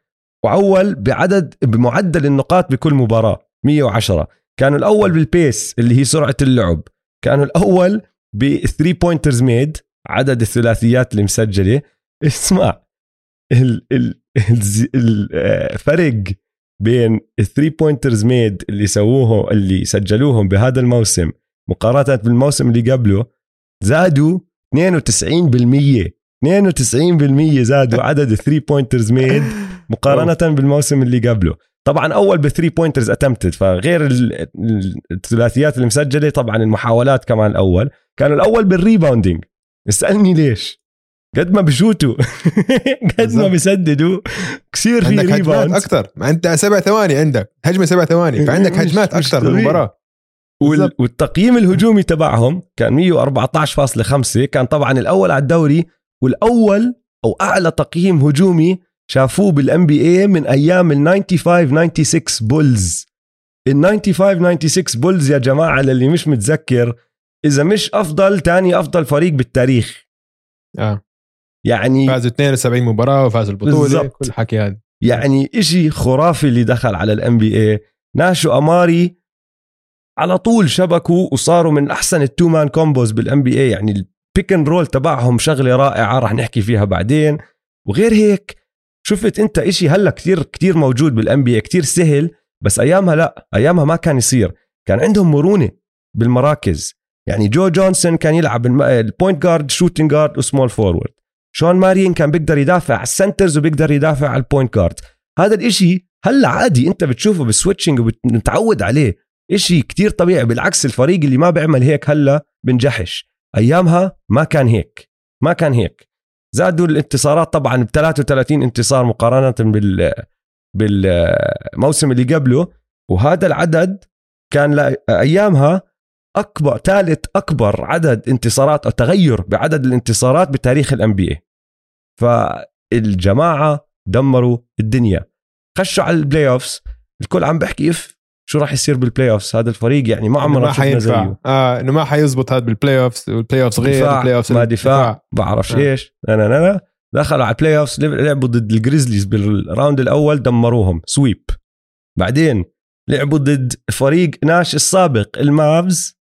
B: وأول بعدد بمعدل النقاط بكل مباراة 110 كانوا الأول بال pace اللي هي سرعة اللعب. كانوا الأول بال three pointers made عدد الثلاثيات اللي مسجله [LAUGHS] اسمع الفرق بين ال three pointers made اللي سووه اللي سجلوهم بهذا الموسم مقارنة بالموسم اللي قبله زادوا 92% 92% زادوا [LAUGHS] عدد ال three pointers made مقارنة بالموسم اللي قبله. طبعا أول بال three pointers attempted فغير ال- ال- الثلاثيات اللي مسجله طبعا المحاولات كمان الأول. كانوا الأول بال rebounding اسألني ليش؟ قد ما بشوتوا. [LAUGHS] قد ما. بيسددوا كثير في rebound
A: أكثر. ما إنت سبع ثواني عندك. هجمة سبع ثواني. فعندك
B: مش-
A: هجمات
B: أكثر.
A: بالمباراة.
B: وال-. والتقييم الهجومي تبعهم كان 114.5 كان طبعا الأول على الدوري والأول أو أعلى تقييم هجومي شافوه بال NBA من أيام ال 95 96 Bulls. ال 95 96 Bulls يا جماعة للي مش متذكر إذا مش أفضل تاني أفضل فريق بالتاريخ.
A: آه.
B: يعني
A: فازوا 72 مباراة وفازوا
B: البطولة.
A: كل الحكي هذا.
B: يعني إشي خرافي اللي دخل على ال NBA ناش وأماري على طول شبكوا وصاروا من أحسن ال two man combos بال NBA يعني ال pick and roll تبعهم شغلة رائعة رح نحكي فيها بعدين. وغير هيك شفت أنت إشي هلأ كتير كتير موجود بال NBA كتير سهل بس أيامها لأ أيامها ما كان يصير. كان عندهم مرونة بالمراكز. يعني جو جونسون كان يلعب ال point guard shooting guard و small forward شون مارين كان بيقدر يدافع على ال centers وبيقدر يدافع على ال point guard هذا الإشي هلأ عادي أنت بتشوفه بال switching ومتعود عليه. إشي كتير طبيعي بالعكس الفريق اللي ما بيعمل هيك هلأ بنجحش. أيامها ما كان هيك ما كان هيك. زادوا الانتصارات طبعا ب 33 انتصار مقارنة بال بالموسم اللي قبله وهذا العدد كان أيامها أكبر ثالث أكبر عدد انتصارات أو تغير بعدد الانتصارات بتاريخ ال NBA فالجماعة دمروا الدنيا. خشوا على ال playoffs الكل عم بحكي إف شو راح يصير بال playoffs هذا الفريق يعني ما
A: ما
B: شفنا
A: حينفع.
B: زيه.
A: آه إنه ما حيزبط هذا بال playoffs وال playoffs غير
B: دفاع
A: ال playoffs
B: ما دفاع بعرفش
A: آه.
B: إيش. لا لا دخلوا على ال playoffs لعبوا ضد الجريزليز بال round الأول دمروهم. sweep بعدين لعبوا ضد فريق ناش السابق المافز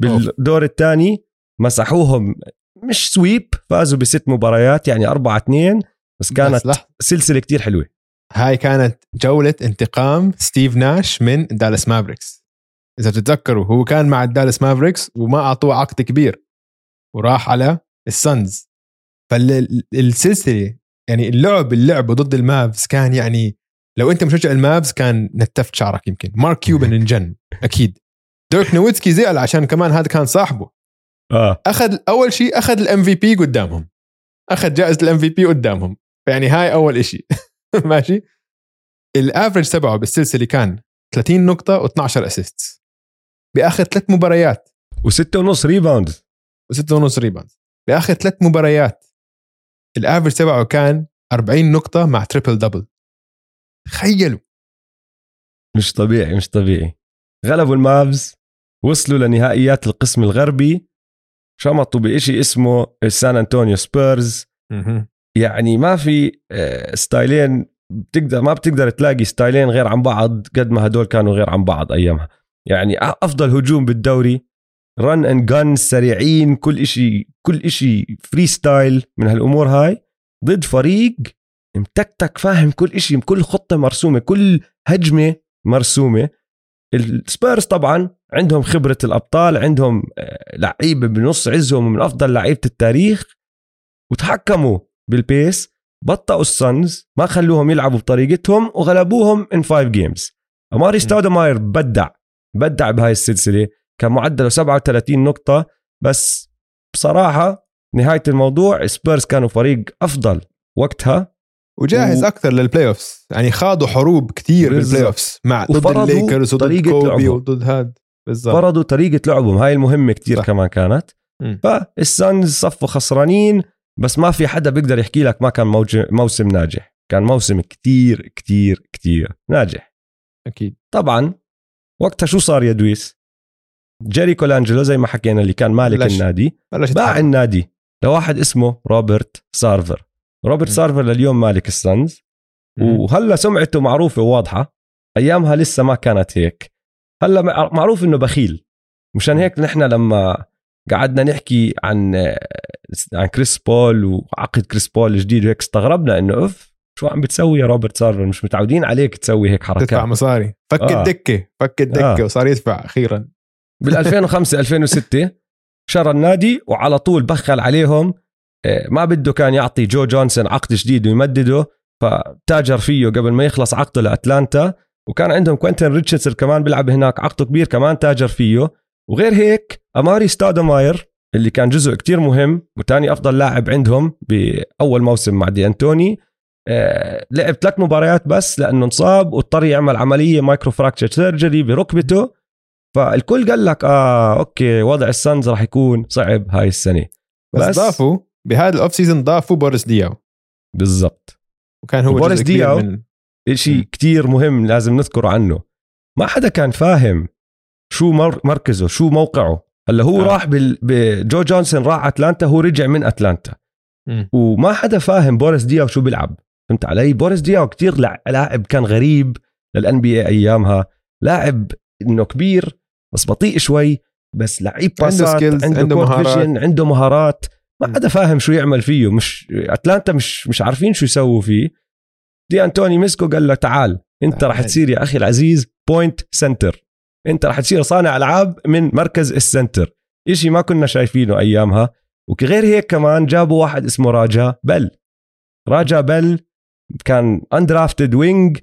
B: بالدور الثاني مسحوهم مش sweep فازوا بست مباريات يعني أربعة اثنين بس كانت
A: بس.
B: سلسلة كتير حلوة.
A: هاي كانت جولة انتقام ستيف ناش من دالاس مافريكس. إذا بتتذكروا هو كان مع الدالاس مافريكس وما أعطوه عقد كبير وراح على ال Suns. فالسلسلة يعني اللعب اللعبه ضد المافز كان يعني لو أنت مشجع المافز كان نتفت شعرك يمكن. مارك كيوبن [LAUGHS] انجن أكيد. ديرك نويتسكي زعل عشان كمان هذا كان صاحبه.
B: آه.
A: أخذ أول شيء أخذ ال MVP قدامهم. أخذ جائزة ال MVP قدامهم. يعني هاي أول شيء [LAUGHS] ماشي؟ ال average تبعه بالسلسلة كان 30 نقطة و12 assist بآخر ثلاث مباريات.
B: وستة ونص rebound
A: وستة ونص rebound بآخر ثلاث مباريات. ال average تبعه كان 40 نقطة مع triple double تخيلوا
B: مش طبيعي مش طبيعي. غلبوا المافز. وصلوا لنهائيات القسم الغربي شمطوا بإشي اسمه السان أنطونيو سبيرز. يعني ما في آه، style ين بتقدر ما بتقدر تلاقي style ين غير عن بعض قد ما هدول كانوا غير عن بعض أيامها. يعني أفضل هجوم بالدوري run and gun سريعين كل إشي كل إشي freestyle من هالأمور هاي. ضد فريق متكتك فاهم كل إشي كل خطة مرسومة كل هجمة مرسومة. السبيرز طبعا عندهم خبرة الأبطال عندهم آه، لعيبة بنص عزهم من أفضل لعيبة التاريخ وتحكموا بال pace بطئوا ال Suns ما خلوهم يلعبوا بطريقتهم وغلبوهم in five games أماري ستاودماير بدع بدع بهاي السلسلة. كان معدله 37 نقطة بس بصراحة نهاية الموضوع سبيرز كانوا فريق أفضل وقتها.
A: وجاهز
B: و-
A: أكثر لل playoffs يعني خاضوا حروب كثير. بال playoffs مع ضد الليكرز وضد كوبي. وضد هاد بالضبط
B: فرضوا طريقة لعبهم هاي المهمة كتير
A: صح.
B: كمان كانت.
A: فال
B: Suns صفوا خسرانين بس ما في حدا بيقدر يحكي لك ما كان موج- موسم ناجح كان موسم كتير كتير كتير ناجح
A: أكيد
B: طبعا وقتها شو صار يا دويس جيري كولانجلو زي ما حكينا اللي كان مالك
A: بلش.
B: النادي
A: بلش
B: باع. النادي لواحد اسمه روبرت سارفر روبرت. سارفر لليوم مالك ال Suns وهلا سمعته معروفة وواضحة. أيامها لسه ما كانت هيك. هلا مع- معروف إنه بخيل. مشان هيك نحن لما قعدنا نحكي عن عن كريس بول وعقد كريس بول الجديد وهيك استغربنا إنه أوف شو عم بتسوي يا روبرت سارفر؟ مش متعودين عليك تسوي هيك
A: تدفع
B: حركات
A: مصاري. فك
B: آه.
A: الدكة فك الدكة
B: آه.
A: وصار يدفع أخيرا.
B: بال 2005 2006 شرى النادي وعلى طول بخل عليهم. ما بده كان يعطي جو جونسون عقد جديد ويمدده فتاجر فيه قبل ما يخلص عقده لأتلانتا وكان عندهم كوينتن ريتشاردسون كمان بيلعب هناك عقده كبير كمان تاجر فيه. وغير هيك أماري ستادماير اللي كان جزء كتير مهم وتاني أفضل لاعب عندهم بأول موسم مع دي أنتوني آه، لعب ثلاث مباريات بس لأنه انصاب واضطر يعمل عملية microfracture surgery بركبته. فالكل قال لك آه أوكي وضع ال Suns راح يكون صعب هاي السنة.
A: بس,
B: بس-
A: ضافوا بهذا ال off season ضافوا بوريس دياو.
B: بالضبط.
A: وكان هو كبير
B: دياو
A: من
B: شيء
A: مم.
B: كتير مهم لازم نذكر عنه. ما حدا كان فاهم شو مر- مركزه شو موقعه. هلا هو
A: آه.
B: راح بال... بجو جونسون راح أتلانتا هو رجع من أتلانتا.
A: مم.
B: وما حدا فاهم بوريس دياو شو بيلعب. فهمت علي؟ بوريس دياو كتير لع- لاعب كان غريب لل NBA أيامها. لاعب إنه كبير بس بطيء شوي بس لعيب
A: passات
B: عنده,
A: عنده
B: عنده
A: مهارات.
B: vision عنده مهارات. ما. حدا فاهم شو يعمل فيه مش أتلانتا مش مش عارفين شو يسووا فيه. دي أنتوني مسكو قال له تعال أنت راح
A: تعال.
B: تصير يا أخي العزيز point center أنت راح تصير صانع ألعاب من مركز ال center إشي ما كنا شايفينه أيامها. وغير هيك كمان جابوا واحد اسمه راجا بيل راجا بيل كان undrafted wing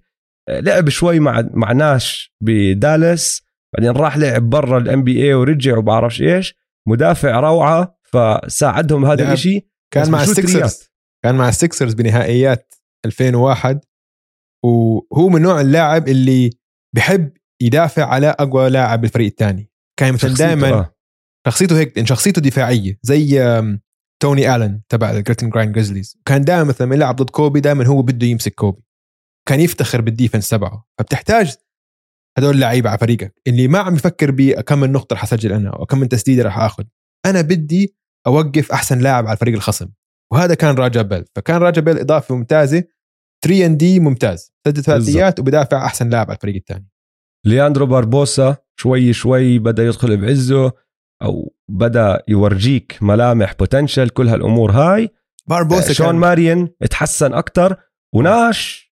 B: لعب شوي مع مع ناش بدالاس بعدين راح لعب برا ال NBA ورجع وبعرفش إيش. مدافع روعة. فساعدهم هذا الشيء
A: كان مع ال
B: Sixers.
A: كان مع ال Sixers بنهائيات 2001 وهو من نوع اللاعب اللي بحب يدافع على أقوى لاعب بالفريق الثاني. كان مثلا دائما
B: آه.
A: شخصيته هيك إن شخصيته دفاعية زي توني الن تبع ال grit and grind Grizzlies كان دائما مثلا يلعب ضد كوبي دائما هو بده يمسك كوبي كان يفتخر بال defense تبعه. فبتحتاج هدول اللعيبة على فريقك اللي ما عم يفكر بكم من نقطه رح أسجل أنا أو كم من تسديده رح آخذ. أنا بدي أوقف أحسن لاعب على الفريق الخصم. وهذا كان راجا بيل. فكان راجا بيل إضافة ممتازة. 3 and D ممتاز. سدد ثلاثيات وبدافع أحسن لاعب على الفريق الثاني.
B: لياندرو باربوسا شوي شوي بدأ يدخل بعزه أو بدأ يورجيك ملامح potential كل هالأمور هاي.
A: باربوسا
B: شون
A: كمان
B: ماريان اتحسن أكثر وناش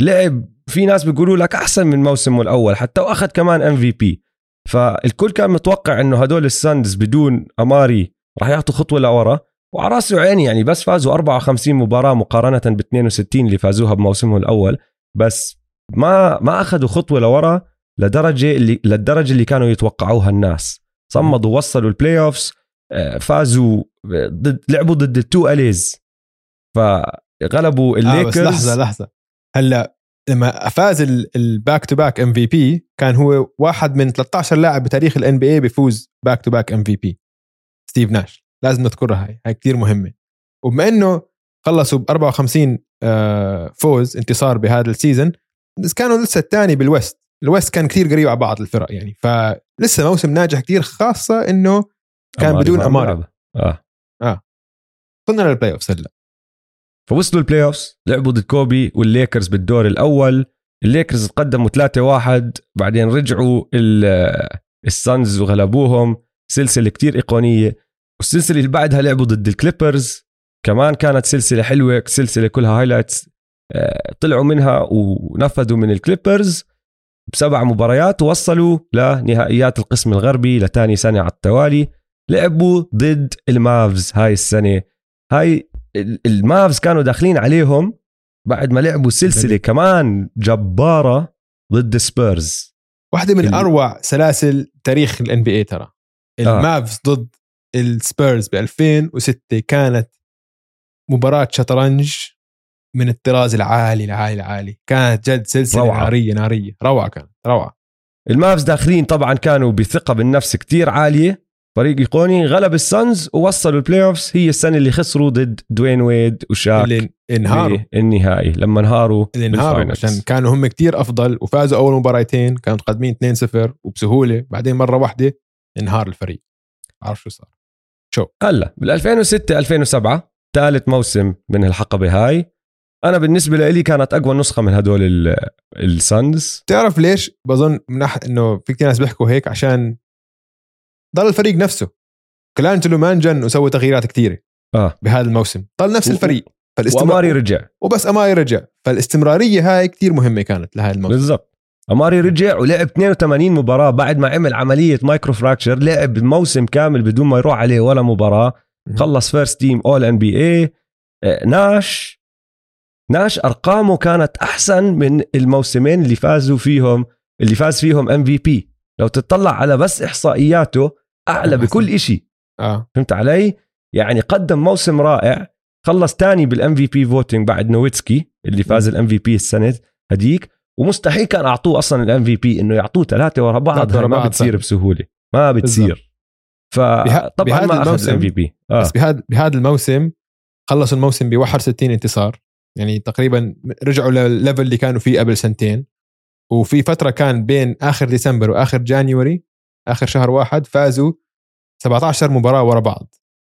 B: لعب. في ناس بيقولوا لك أحسن من موسمه الأول حتى وأخذ كمان MVP فالكل كان متوقع إنه هدول ال Suns بدون أماري راح يعطوا خطوة لورا. وعلى راسي وعيني يعني بس فازوا 54 مباراة مقارنة ب 62 اللي فازوها بموسمهم الأول. بس ما ما أخذوا خطوة لورا لدرجة اللي للدرجة اللي كانوا يتوقعوها الناس. صمدوا وصلوا ال playoffs آه، فازوا ضد لعبوا ضد ال two LA's. فغلبوا
A: آه بس
B: الليكرز.
A: لحظة لحظة. هلأ لما فاز ال back to back MVP كان هو واحد من 13 لاعب بتاريخ ال NBA بيفوز back to back MVP ستيف ناش. لازم نذكرها هاي. هاي كثير مهمة. وبما إنه خلصوا ب 54 آه، فوز انتصار بهذا السيزون بس كانوا لسه الثاني بال West. ال West كان كثير قريب على بعض الفرق يعني. فلسه موسم ناجح كثير خاصة إنه كان
B: أماري
A: بدون
B: ما
A: أماري.
B: بيلعب. آه.
A: وصلنا لل playoff هلأ.
B: فوصلوا ال playoffs لعبوا ضد كوبي والليكرز بالدور الأول. الليكرز تقدموا 3-1 بعدين رجعوا ال- ال Suns وغلبوهم. سلسلة كتير أيقونية. والسلسلة اللي بعدها لعبوا ضد ال Clippers. كمان كانت سلسلة حلوة سلسلة كلها highlights طلعوا منها ونفذوا من ال Clippers. بسبع مباريات ووصلوا لنهائيات القسم الغربي لتاني سنة على التوالي. لعبوا ضد ال Mavs هاي السنة. هاي ال- ال Mavs كانوا داخلين عليهم بعد ما لعبوا سلسلة كمان جبارة ضد سبيرز.
A: واحدة من أروع سلاسل تاريخ ال NBA ترى. ال Mavs ضد السبيرز ب 2006 كانت مباراة شطرنج من الطراز العالي العالي العالي. كانت جد سلسلة
B: روعة.
A: نارية نارية. روعة كانت روعة.
B: ال Mavs داخلين طبعا كانوا بثقة بالنفس كتير عالية. فريق ايقوني غلب ال Suns ووصلوا ال playoffs هي السنة اللي خسروا ضد دوين ويد وشاك.
A: اللي انهاروا.
B: النهائي. لما انهاروا
A: اللي انهاروا. عشان كانوا هم كتير أفضل. وفازوا أول مباراتين كانوا متقدمين 2-0 وبسهولة. بعدين مرة واحدة انهار الفريق. عارف شو صار؟
B: هلا بال 2006 2007 ثالث موسم من الحقبة هاي أنا بالنسبة لي كانت أقوى نسخة من هدول ال- ال Suns
A: تعرف ليش؟ بظن من ناحيه إنه في كثير ناس بيحكوا هيك عشان ضل الفريق نفسه. كولانجلو ما انجن وسوى تغييرات كثيره
B: آه.
A: بهذا الموسم. ضل نفس
B: و-
A: الفريق.
B: وأماري رجع.
A: وبس أماري رجع. فالاستمرارية هاي كثير مهمة كانت لهذا الموسم.
B: بالضبط. اماري رجع ولعب 82 مباراة بعد ما عمل عملية microfracture لعب موسم كامل بدون ما يروح عليه ولا
A: مباراة.
B: خلص first team all NBA ناش ناش أرقامه كانت أحسن من الموسمين اللي فازوا فيهم اللي فاز فيهم MVP لو تطلع على بس إحصائياته
A: أعلى.
B: بكل إشي.
A: آه.
B: فهمت علي؟ يعني قدم موسم رائع خلص تاني بال MVP voting بعد نويتسكي اللي فاز ال MVP السنة هديك ومستحيل كان أعطوه أصلا ال MVP إنه يعطوه
A: ثلاثة ورا
B: بعض. ما
A: بعض،
B: بتصير
A: صح.
B: بسهولة. ما بتصير.
A: بها-
B: فطبعا
A: بهذا
B: ما أخذ
A: الموسم-
B: ال MVP
A: بس بهذا بهذا الموسم خلصوا الموسم ب 61 انتصار. يعني تقريبا رجعوا للل level اللي كانوا فيه قبل سنتين. وفي فترة كان بين آخر ديسمبر وآخر January آخر شهر واحد فازوا 17 مباراة ورا بعض.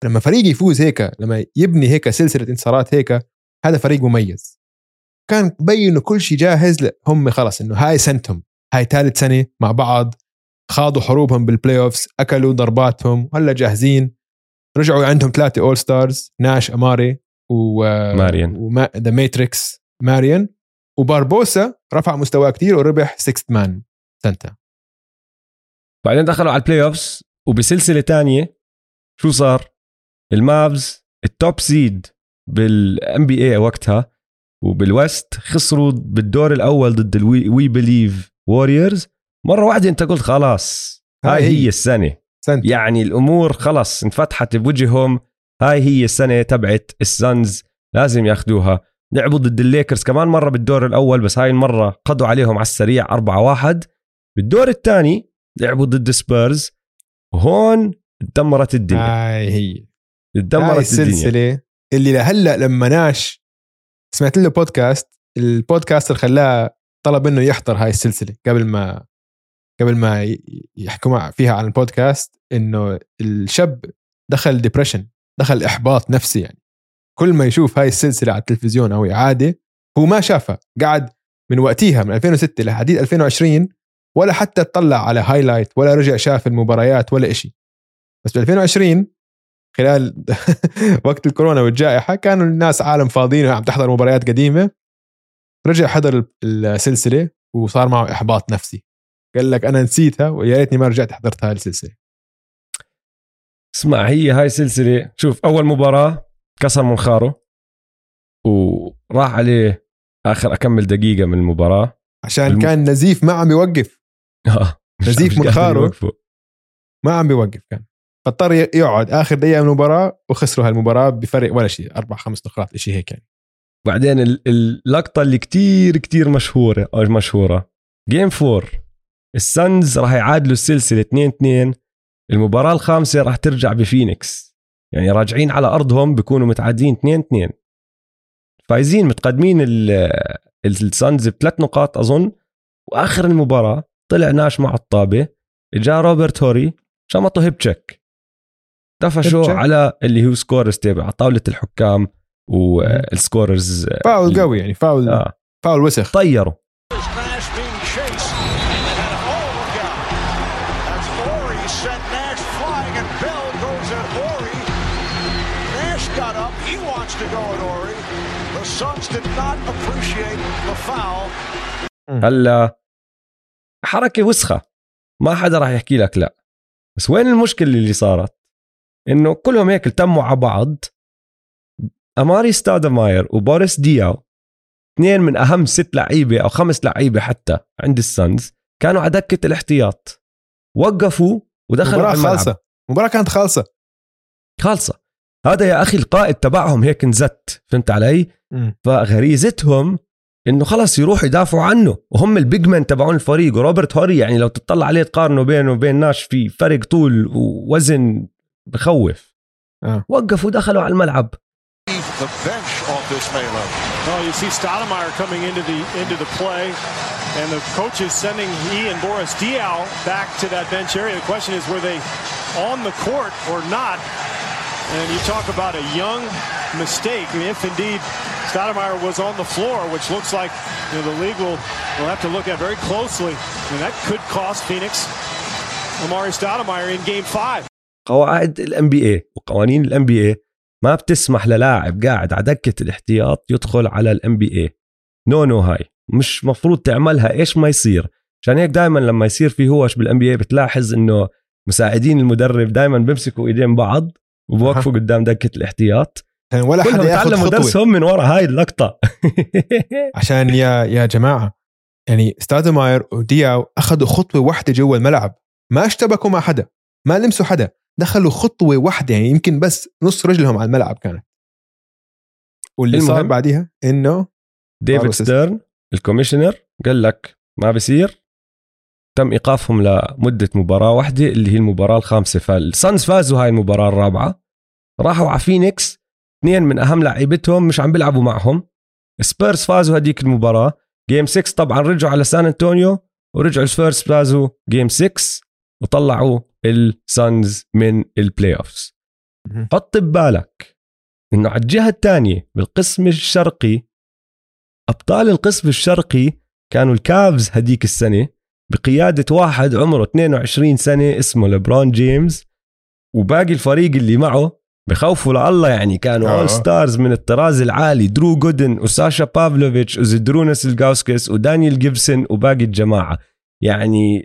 A: لما فريق يفوز هيك لما يبني هيك سلسلة انتصارات هيك هذا فريق مميز. كان إنه كل شيء جاهز لا هم خلص إنه هاي سنتهم. هاي ثالث سنة مع بعض خاضوا حروبهم بال playoffs أكلوا ضرباتهم وهلا جاهزين. رجعوا عندهم ثلاثة all stars ناش أماري و
B: ماريان.
A: و the Matrix ماريان. وباربوسا رفع مستواه كتير وربح sixth man سنتا
B: بعدين دخلوا على ال playoffs وبسلسلة تانية شو صار؟ المافز ال top seed بال NBA وقتها وبال West خسروا بالدور الأول ضد ال we we believe Warriors مرة واحدة أنت قلت خلاص هاي
A: هي.
B: السنة.
A: سنتا
B: يعني الأمور خلص انفتحت بوجههم. هاي هي السنة تبعت السانز لازم ياخذوها لعبوا ضد الليكرز كمان مرة بالدور الأول بس هاي المرة قضوا عليهم على السريع 4 1 بالدور الثاني لعبوا ضد سبيرز. وهون تدمرت الدنيا.
A: هاي هي.
B: تدمرت الدنيا.
A: السلسلة اللي لهلأ لما ناش سمعت له podcast ال podcaster خلاه طلب منه يحضر هاي السلسلة قبل ما قبل ما يحكوا فيها عن البودكاست إنه الشاب دخل depression دخل إحباط نفسي يعني. كل ما يشوف هاي السلسلة على التلفزيون أو إعادة هو ما شافها. قعد من وقتها من 2006 لحديد 2020 ولا حتى اطلع على هايلايت ولا رجع شاف المباريات ولا إشي. بس ب 2020 خلال [LAUGHS] وقت الكورونا والجائحة كانوا الناس عالم فاضيين وعم تحضر مباريات قديمة. رجع حضر السلسلة وصار معه إحباط نفسي. قال لك أنا نسيتها ويا ريتني ما رجعت حضرت هاي السلسله
B: اسمع هي هاي سلسله شوف أول مباراة كسر منخاره وراح عليه آخر أكمل دقيقة من المباراة.
A: عشان
B: الم-
A: كان نزيف ما عم يوقف. [LAUGHS]
B: آه،
A: نزيف منخاره. ما عم بيوقف كان. فاضطر يقعد آخر دقيقة من المباراة وخسروا هالمباراة بفرق ولا شيء. أربع خمس نقاط شيء هيك يعني.
B: بعدين ال- اللقطة اللي كتير كتير مشهورة أو مشهورة. جيم فور السانز راح يعادلوا السلسلة 2 2 المباراة الخامسة راح ترجع بفينيكس. يعني راجعين على أرضهم بيكونوا متعادلين 2 2 فايزين متقدمين ال- السانز بثلاث نقاط أظن. وآخر المباراة طلع ناش مع الطابة. إجا روبرت هوري شمطه hip
A: check check.
B: على اللي هو scorer's table على طاولة الحكام وال
A: scorer's foul قوي يعني فاول
B: آه.
A: فاول وسخ
B: طيروا. هلا حركة وسخة ما حدا راح يحكي لك لا بس وين المشكلة اللي صارت إنه كلهم هيك التموا على بعض. أماري ستادماير وبوريس دياو اثنين من أهم ست لعيبة أو خمس لعيبة حتى عند السانز كانوا على دكة الاحتياط. وقفوا ودخلوا الملعب.
A: خالصة. مباراة كانت خالصة.
B: خالصة. هذا يا أخي القائد تبعهم هيك انزت فهمت علي؟ فغريزتهم إنه خلص يروحوا يدافعوا عنه. وهم البيج مان تبعون الفريق وروبرت هوري يعني لو تطلع عليه تقارنه بينه وبين ناش في فرق طول ووزن بخوف
A: آه.
B: وقفوا دخلوا على الملعب
C: The bench off this melee.
D: Well, you see Stoudemire coming into the into the play, and the coach is sending he and Boris Diaw back to that bench area. The question is, were they on the court or not? And you talk about a young mistake. I mean, if indeed Stoudemire was on the floor, which looks like you know, the league will, will have to look at very closely. And that could cost Phoenix Amari Stoudemire in game five.
B: قواعد ال NBA وقوانين ال NBA ما بتسمح للاعب قاعد على دكة الاحتياط يدخل على ال NBA no no هاي مش مفروض تعملها. إيش ما يصير؟ عشان هيك دائما لما يصير في هوش بال NBA بتلاحظ إنه مساعدين المدرب دائما بيمسكوا إيدين بعض وبوقفوا قدام دكة الاحتياط.
A: يعني ولا حدا ياخذ خطوة.
B: درسهم من ورا هاي اللقطة. [LAUGHS]
A: عشان يا يا جماعة يعني ستادماير ودياو أخذوا خطوة واحدة جوا الملعب. ما اشتبكوا مع حدا ما لمسوا حدا. دخلوا خطوة واحدة يعني يمكن بس نص رجلهم على الملعب كانت واللي صار. بعديها إنه
B: ديفيد. ستيرن ال commissioner قال لك ما بصير تم إيقافهم لمدة مباراة واحدة اللي هي المباراة الخامسة فالسانز فازوا هاي المباراة الرابعة راحوا على فينيكس اثنين من أهم لعيبتهم مش عم بيلعبوا معهم سبيرز فازوا هديك المباراة game 6 طبعا رجعوا على سان أنطونيو ورجعوا السبيرز فازوا game 6 وطلعوا السانز من ال
A: playoffs.
B: حط ببالك إنه على الجهة الثانية بالقسم الشرقي أبطال القسم الشرقي كانوا الكافز هديك السنة بقيادة واحد عمره 22 سنة اسمه لبرون جيمس وباقي الفريق اللي معه بخوفوا لله يعني كانوا
A: آه.
B: all stars من الطراز العالي درو جودين وساشا بافلوفيتش وزيدروناس إلجاوسكاس ودانيال جيبسون وباقي الجماعة يعني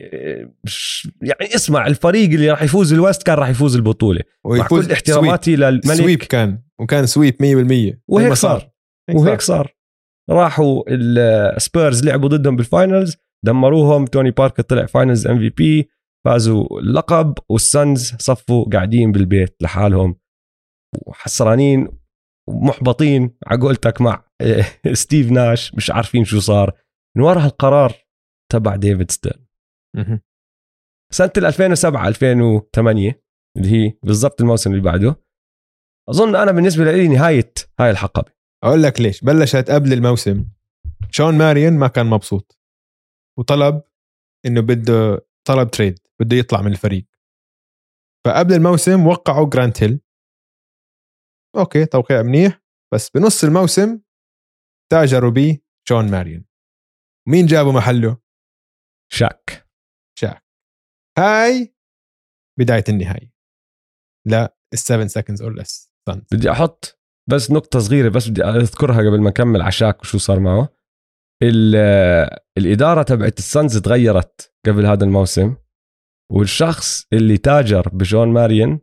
B: يعني اسمع الفريق اللي راح يفوز ال West كان راح يفوز البطولة. مع كل احتراماتي
A: sweep
B: للملك
A: كان وكان sweep 100%
B: وهيك صار.
A: هيك
B: وهيك صار. راحوا السبيرز لعبوا ضدهم بال finals دمروهم توني باركر طلع finals MVP فازوا اللقب والسانز صفوا قاعدين بالبيت لحالهم. وخسرانين ومحبطين على قولتك مع [LAUGHS] ستيف ناش مش عارفين شو صار. من وراء القرار تبع ديفيد ستيرن. سنة ال 2007 2008 اللي هي بالضبط الموسم اللي بعده أظن أنا بالنسبة لي نهاية هاي الحقبة.
A: أقول لك ليش. بلشت قبل الموسم. شون ماريون ما كان مبسوط. وطلب إنه بده طلب trade بده يطلع من الفريق. فقبل الموسم وقعوا جرانت هيل. okay توقيع منيح. بس بنص الموسم تاجروا ب شون ماريون. مين جابوا محله؟
B: شاك
A: شاك هاي بداية النهاية. لل 7 seconds or less. Suns.
B: بدي أحط بس نقطة صغيرة بس بدي أذكرها قبل ما نكمل عشاك وشو صار معه. ال- الإدارة تبعت ال Suns تغيرت قبل هذا الموسم والشخص اللي تاجر بشون ماريون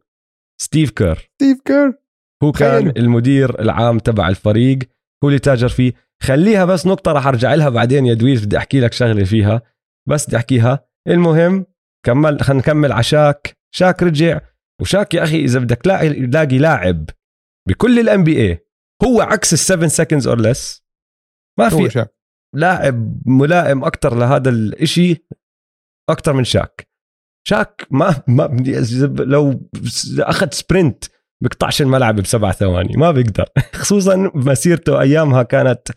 B: ستيف كير.
A: ستيف كير.
B: هو كان
A: تخيلوا.
B: المدير العام تبع الفريق هو اللي تاجر فيه. خليها بس نقطة راح أرجع لها بعدين يا دويس بدي أحكي لك شغلة فيها. بس بدي أحكيها. المهم كمل خلينا نكمل عشاك شاك. رجع. وشاك يا أخي إذا بدك لاقي لاقي لاعب بكل ال NBA هو عكس ال7 seconds or less ما في
A: شاك.
B: لاعب ملائم أكثر لهذا الإشي أكثر من شاك. شاك ما ما لو أخذ sprint بيقطعش الملعب بسبع ثواني. ما بيقدر. [LAUGHS] خصوصا مسيرته أيامها كانت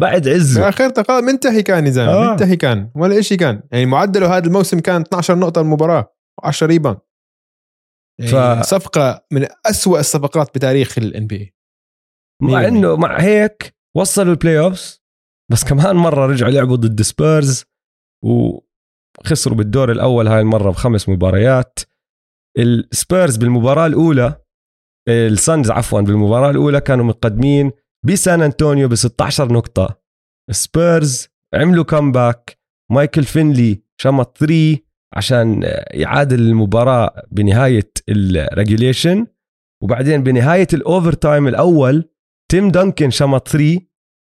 B: بعد عزه
A: اخرته خلاص منتهي كان يا زلمه
B: آه.
A: منتهي كان. ولا شيء كان. يعني معدله هذا الموسم كان 12 نقطة المباراة و10 rebound يعني
B: ف-
A: صفقة من أسوأ الصفقات بتاريخ ال NBA
B: مع إنه مع هيك وصلوا ال playoffs بس كمان مرة رجعوا لعبوا ضد سبيرز وخسروا بالدور الأول هاي المرة بخمس مباريات. السبيرز بالمباراة الأولى ال Suns عفوا بالمباراة الأولى كانوا متقدمين. بسان أنطونيو ب 16 نقطة. سبيرز عملوا comeback مايكل فينلي شمط 3 عشان يعادل المباراة بنهاية ال regulation وبعدين بنهاية ال overtime الأول تيم دانكن شمط 3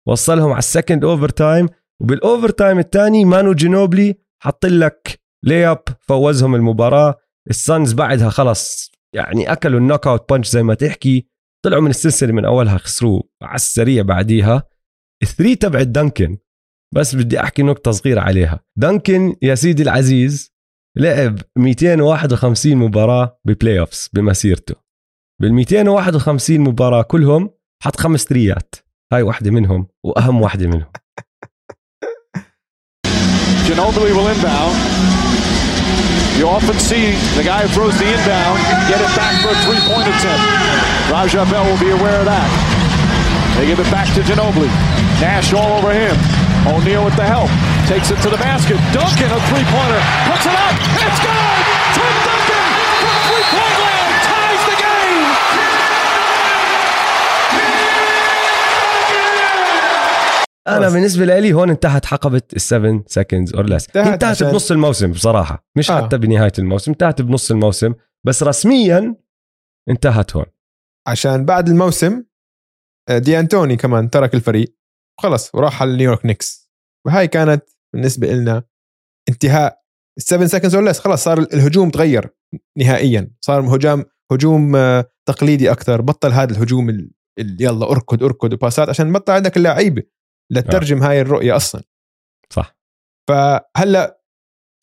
B: وصلهم على ال second overtime وبال overtime الثاني مانو جينوبلي حط لك layup فوزهم المباراة. ال Suns بعدها خلص يعني أكلوا ال knockout punch زي ما تحكي. طلعوا من السلسلة من أولها خسروا على السريع بعديها. ال three تبع دانكن بس بدي أحكي نقطة صغيرة عليها. دانكن يا سيدي العزيز لعب 251 مباراة ب playoffs بمسيرته بال 251 مباراة كلهم حط خمس ثريات. هاي واحدة منهم وأهم واحدة منهم.
C: You often see the guy who throws the inbound get it back for a three-point attempt. Raja Bell will be aware of that. They give it back to Ginobili. Nash all over him. O'Neal with the help. Takes it to the basket. Duncan, a three-pointer. Puts it up. It's good!
B: أنا بالنسبة لي هون انتهت حقبة ال7 سكندز اور ليس
A: انتهت عشان-
B: بنص الموسم بصراحة. مش
A: آه.
B: حتى بنهاية الموسم انتهت بنص الموسم بس رسميا انتهت هون.
A: عشان بعد الموسم آه، دي أنتوني كمان ترك الفريق. خلص وراح على نيويورك Knicks. وهاي كانت بالنسبة لنا انتهاء. ال seven seconds or less خلص صار الهجوم تغير نهائيا. صار هجوم هجوم آه، تقليدي أكثر بطل هذا الهجوم ال- اللي يلا أركض أركض وباسات عشان بطل عندك اللعيبة. لتترجم هاي الرؤية أصلا.
B: صح.
A: فهلأ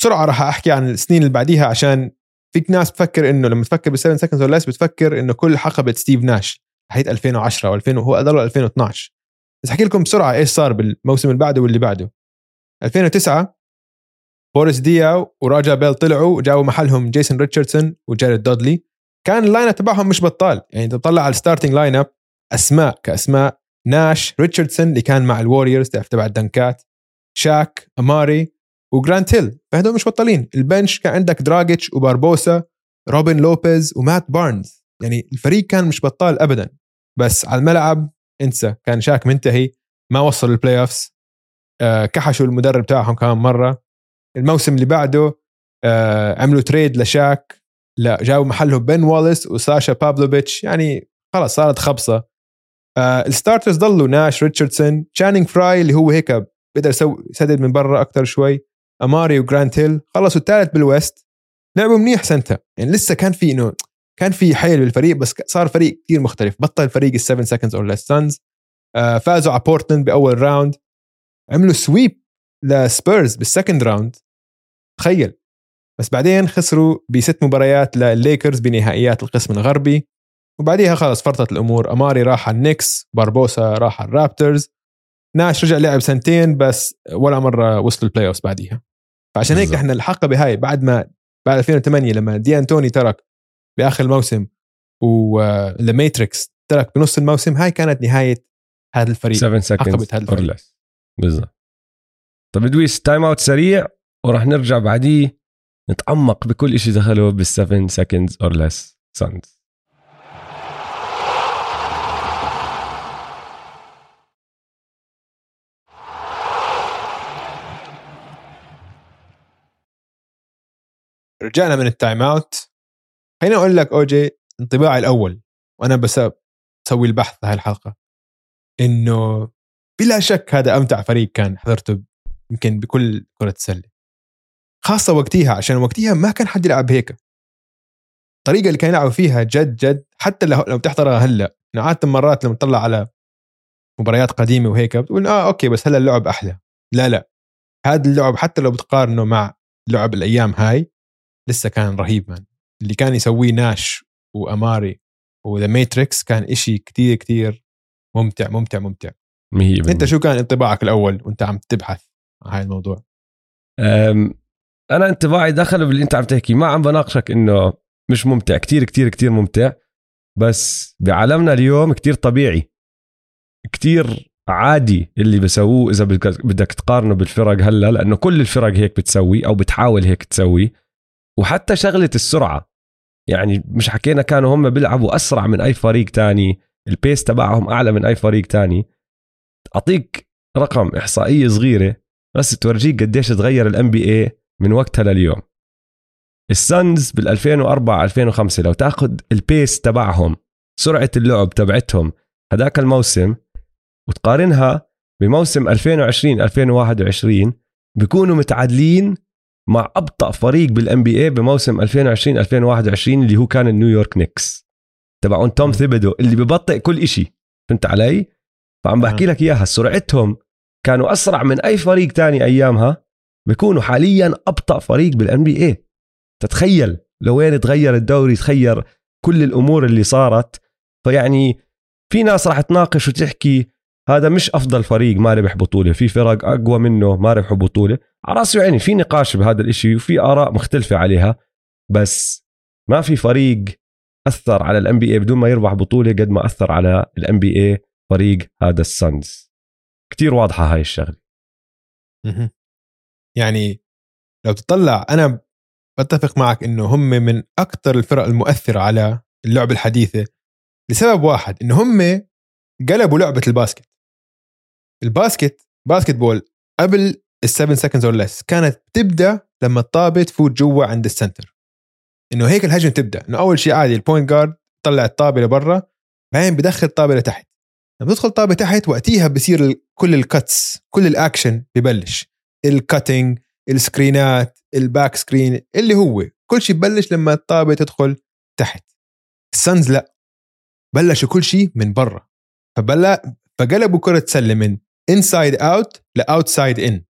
A: بسرعة راح أحكي عن السنين اللي بعديها عشان فيك ناس بتفكر إنه لما تفكر ب7 seconds or less بتفكر إنه كل حقبة ستيف ناش هي 2010 و2000 وهو ضل 2012 بس أحكي لكم بسرعة إيش صار بالموسم اللي بعده واللي بعده. 2009 بوريس دياو وراجا بيل طلعوا وجابوا محلهم جيسون ريتشاردسون وجاريد دودلي. كان ال lineup تبعهم مش بطال. يعني تطلع على ال starting lineup أسماء كأسماء ناش ريتشاردسون اللي كان مع ال Warriors تبع الدنكات شاك أماري وجرانت هيل. فهدول مش بطلين. ال bench كان عندك دراجيتش وباربوسا روبن لوبيز ومات بارنز. يعني الفريق كان مش بطال ابدا. بس على الملعب انسى. كان شاك منتهي. ما وصل ال playoffs آه كحشوا المدرب تاعهم كمان مرة. الموسم اللي بعده آه عملوا trade لشاك. لا جابوا محله بن واليس وساشا بابلوفيتش يعني خلص صارت خبصة. آه ال starters ضلوا ناش ريتشاردسون تشانينج فراي اللي هو هيك بيقدر يسوي يسدد من برا أكثر شوي أماري وجرانت هيل خلصوا الثالث بال West لعبوا منيح سنتها. يعني لسه كان في إنه كان في حيل بالفريق بس صار فريق كثير مختلف. بطل فريق ال7 seconds or less Suns فازوا على بورتلاند بأول round عملوا sweep ل Spurs بال second round تخيل. بس بعدين خسروا بست مباريات لليكرز بنهائيات القسم الغربي. وبعديها خلص فرطت الأمور. أماري راح على ال Knicks باربوسا راح على ال Raptors. ناش رجع لعب سنتين بس ولا مرة وصلوا ال playoffs بعديها. فعشان هيك. إحنا الحقبه هاي بعد ما بعد 2008 لما دي أنتوني ترك بآخر الموسم و The Matrix ترك بنص الموسم هاي كانت نهاية هذا الفريق.
B: 7
A: حقبة
B: seconds
A: هذا
B: or بالضبط. طب دويس timeout سريع وراح نرجع بعديه نتعمق بكل شيء دخله بال7 seconds or less Suns
A: رجعنا من ال timeout خليني أقول لك اوجي انطباعي الأول وأنا بس بسوي البحث لهي الحلقة إنه بلا شك هذا أمتع فريق كان حضرته يمكن بكل كرة السلة. خاصة وقتها عشان وقتها ما كان حد يلعب هيك الطريقة اللي كانوا يلعبوا فيها جد جد حتى لو لو بتحضرها هلأ عادة مرات لما تطلع على مباريات قديمة وهيك بتقول آه okay بس هلأ اللعب أحلى. لا لا. هذا اللعب حتى لو بتقارنه مع لعب الأيام هاي لسه كان رهيب man اللي كان يسويه ناش وأماري و The Matrix كان إشي كتير كتير ممتع ممتع ممتع.
B: 100%
A: أنت شو كان انطباعك الأول وأنت عم تبحث عن هاي الموضوع؟
B: أنا انطباعي دخل باللي أنت عم تحكي. ما عم بناقشك إنه مش ممتع. كتير كتير كتير ممتع. بس بعالمنا اليوم كتير طبيعي. كتير عادي اللي بسووه إذا بدك بدك تقارنه بالفرق هلأ لأنه كل الفرق هيك بتسوي أو بتحاول هيك تسوي. وحتى شغلة السرعة. يعني مش حكينا كانوا هم بيلعبوا أسرع من أي فريق تاني ال pace تبعهم أعلى من أي فريق تاني. أعطيك رقم إحصائية صغيرة بس تورجيك قديش تغير ال NBA من وقتها لليوم. ال Suns بال 2004 2005 لو تاخذ ال pace تبعهم سرعة اللعب تبعتهم هذاك الموسم وتقارنها بموسم 2020 2021 بيكونوا متعادلين مع أبطأ فريق بال NBA بموسم 2020 2021 اللي هو كان ال New York Knicks تبعون Tom Thibodeau اللي ببطئ كل إشي. فهمت علي؟ فعم بحكي لك إياها. سرعتهم كانوا أسرع من أي فريق تاني أيامها. بيكونوا حاليا أبطأ فريق بال NBA تتخيل لوين تغير الدوري تخيل كل الأمور اللي صارت. فيعني في ناس راح تناقش وتحكي هذا مش أفضل فريق ما ربح بطولة في فرق أقوى منه ما ربحوا بطولة. على رأسي وعيني في نقاش بهذا الإشي وفي آراء مختلفة عليها بس ما في فريق أثر على ال NBA بدون ما يربح بطولة قد ما أثر على ال NBA فريق هذا ال Suns. كتير واضحة هاي
A: الشغلة. يعني لو تطلع أنا بتفق معك إنه هم من أكثر الفرق المؤثرة على اللعبه الحديثة لسبب واحد إنه هم قلبوا لعبة ال basket. ال basket basketball قبل ال 7 seconds or less كانت تبدا لما الطابة تفوت جوا عند ال center إنه هيك الهجمة تبدا إنه أول شيء عادي ال point guard طلع الطابة لبرا بعدين بدخل الطابة لتحت. لما تدخل الطابة تحت وقتيها بصير كل ال cuts كل الاكشن ببلش. الكاتنج السكرينات الباك سكرين اللي هو كل شيء ببلش لما الطابة تدخل تحت. ال Suns لا بلشوا كل شيء من برا. فبلا فقلبوا كرة سلة من inside out ل outside in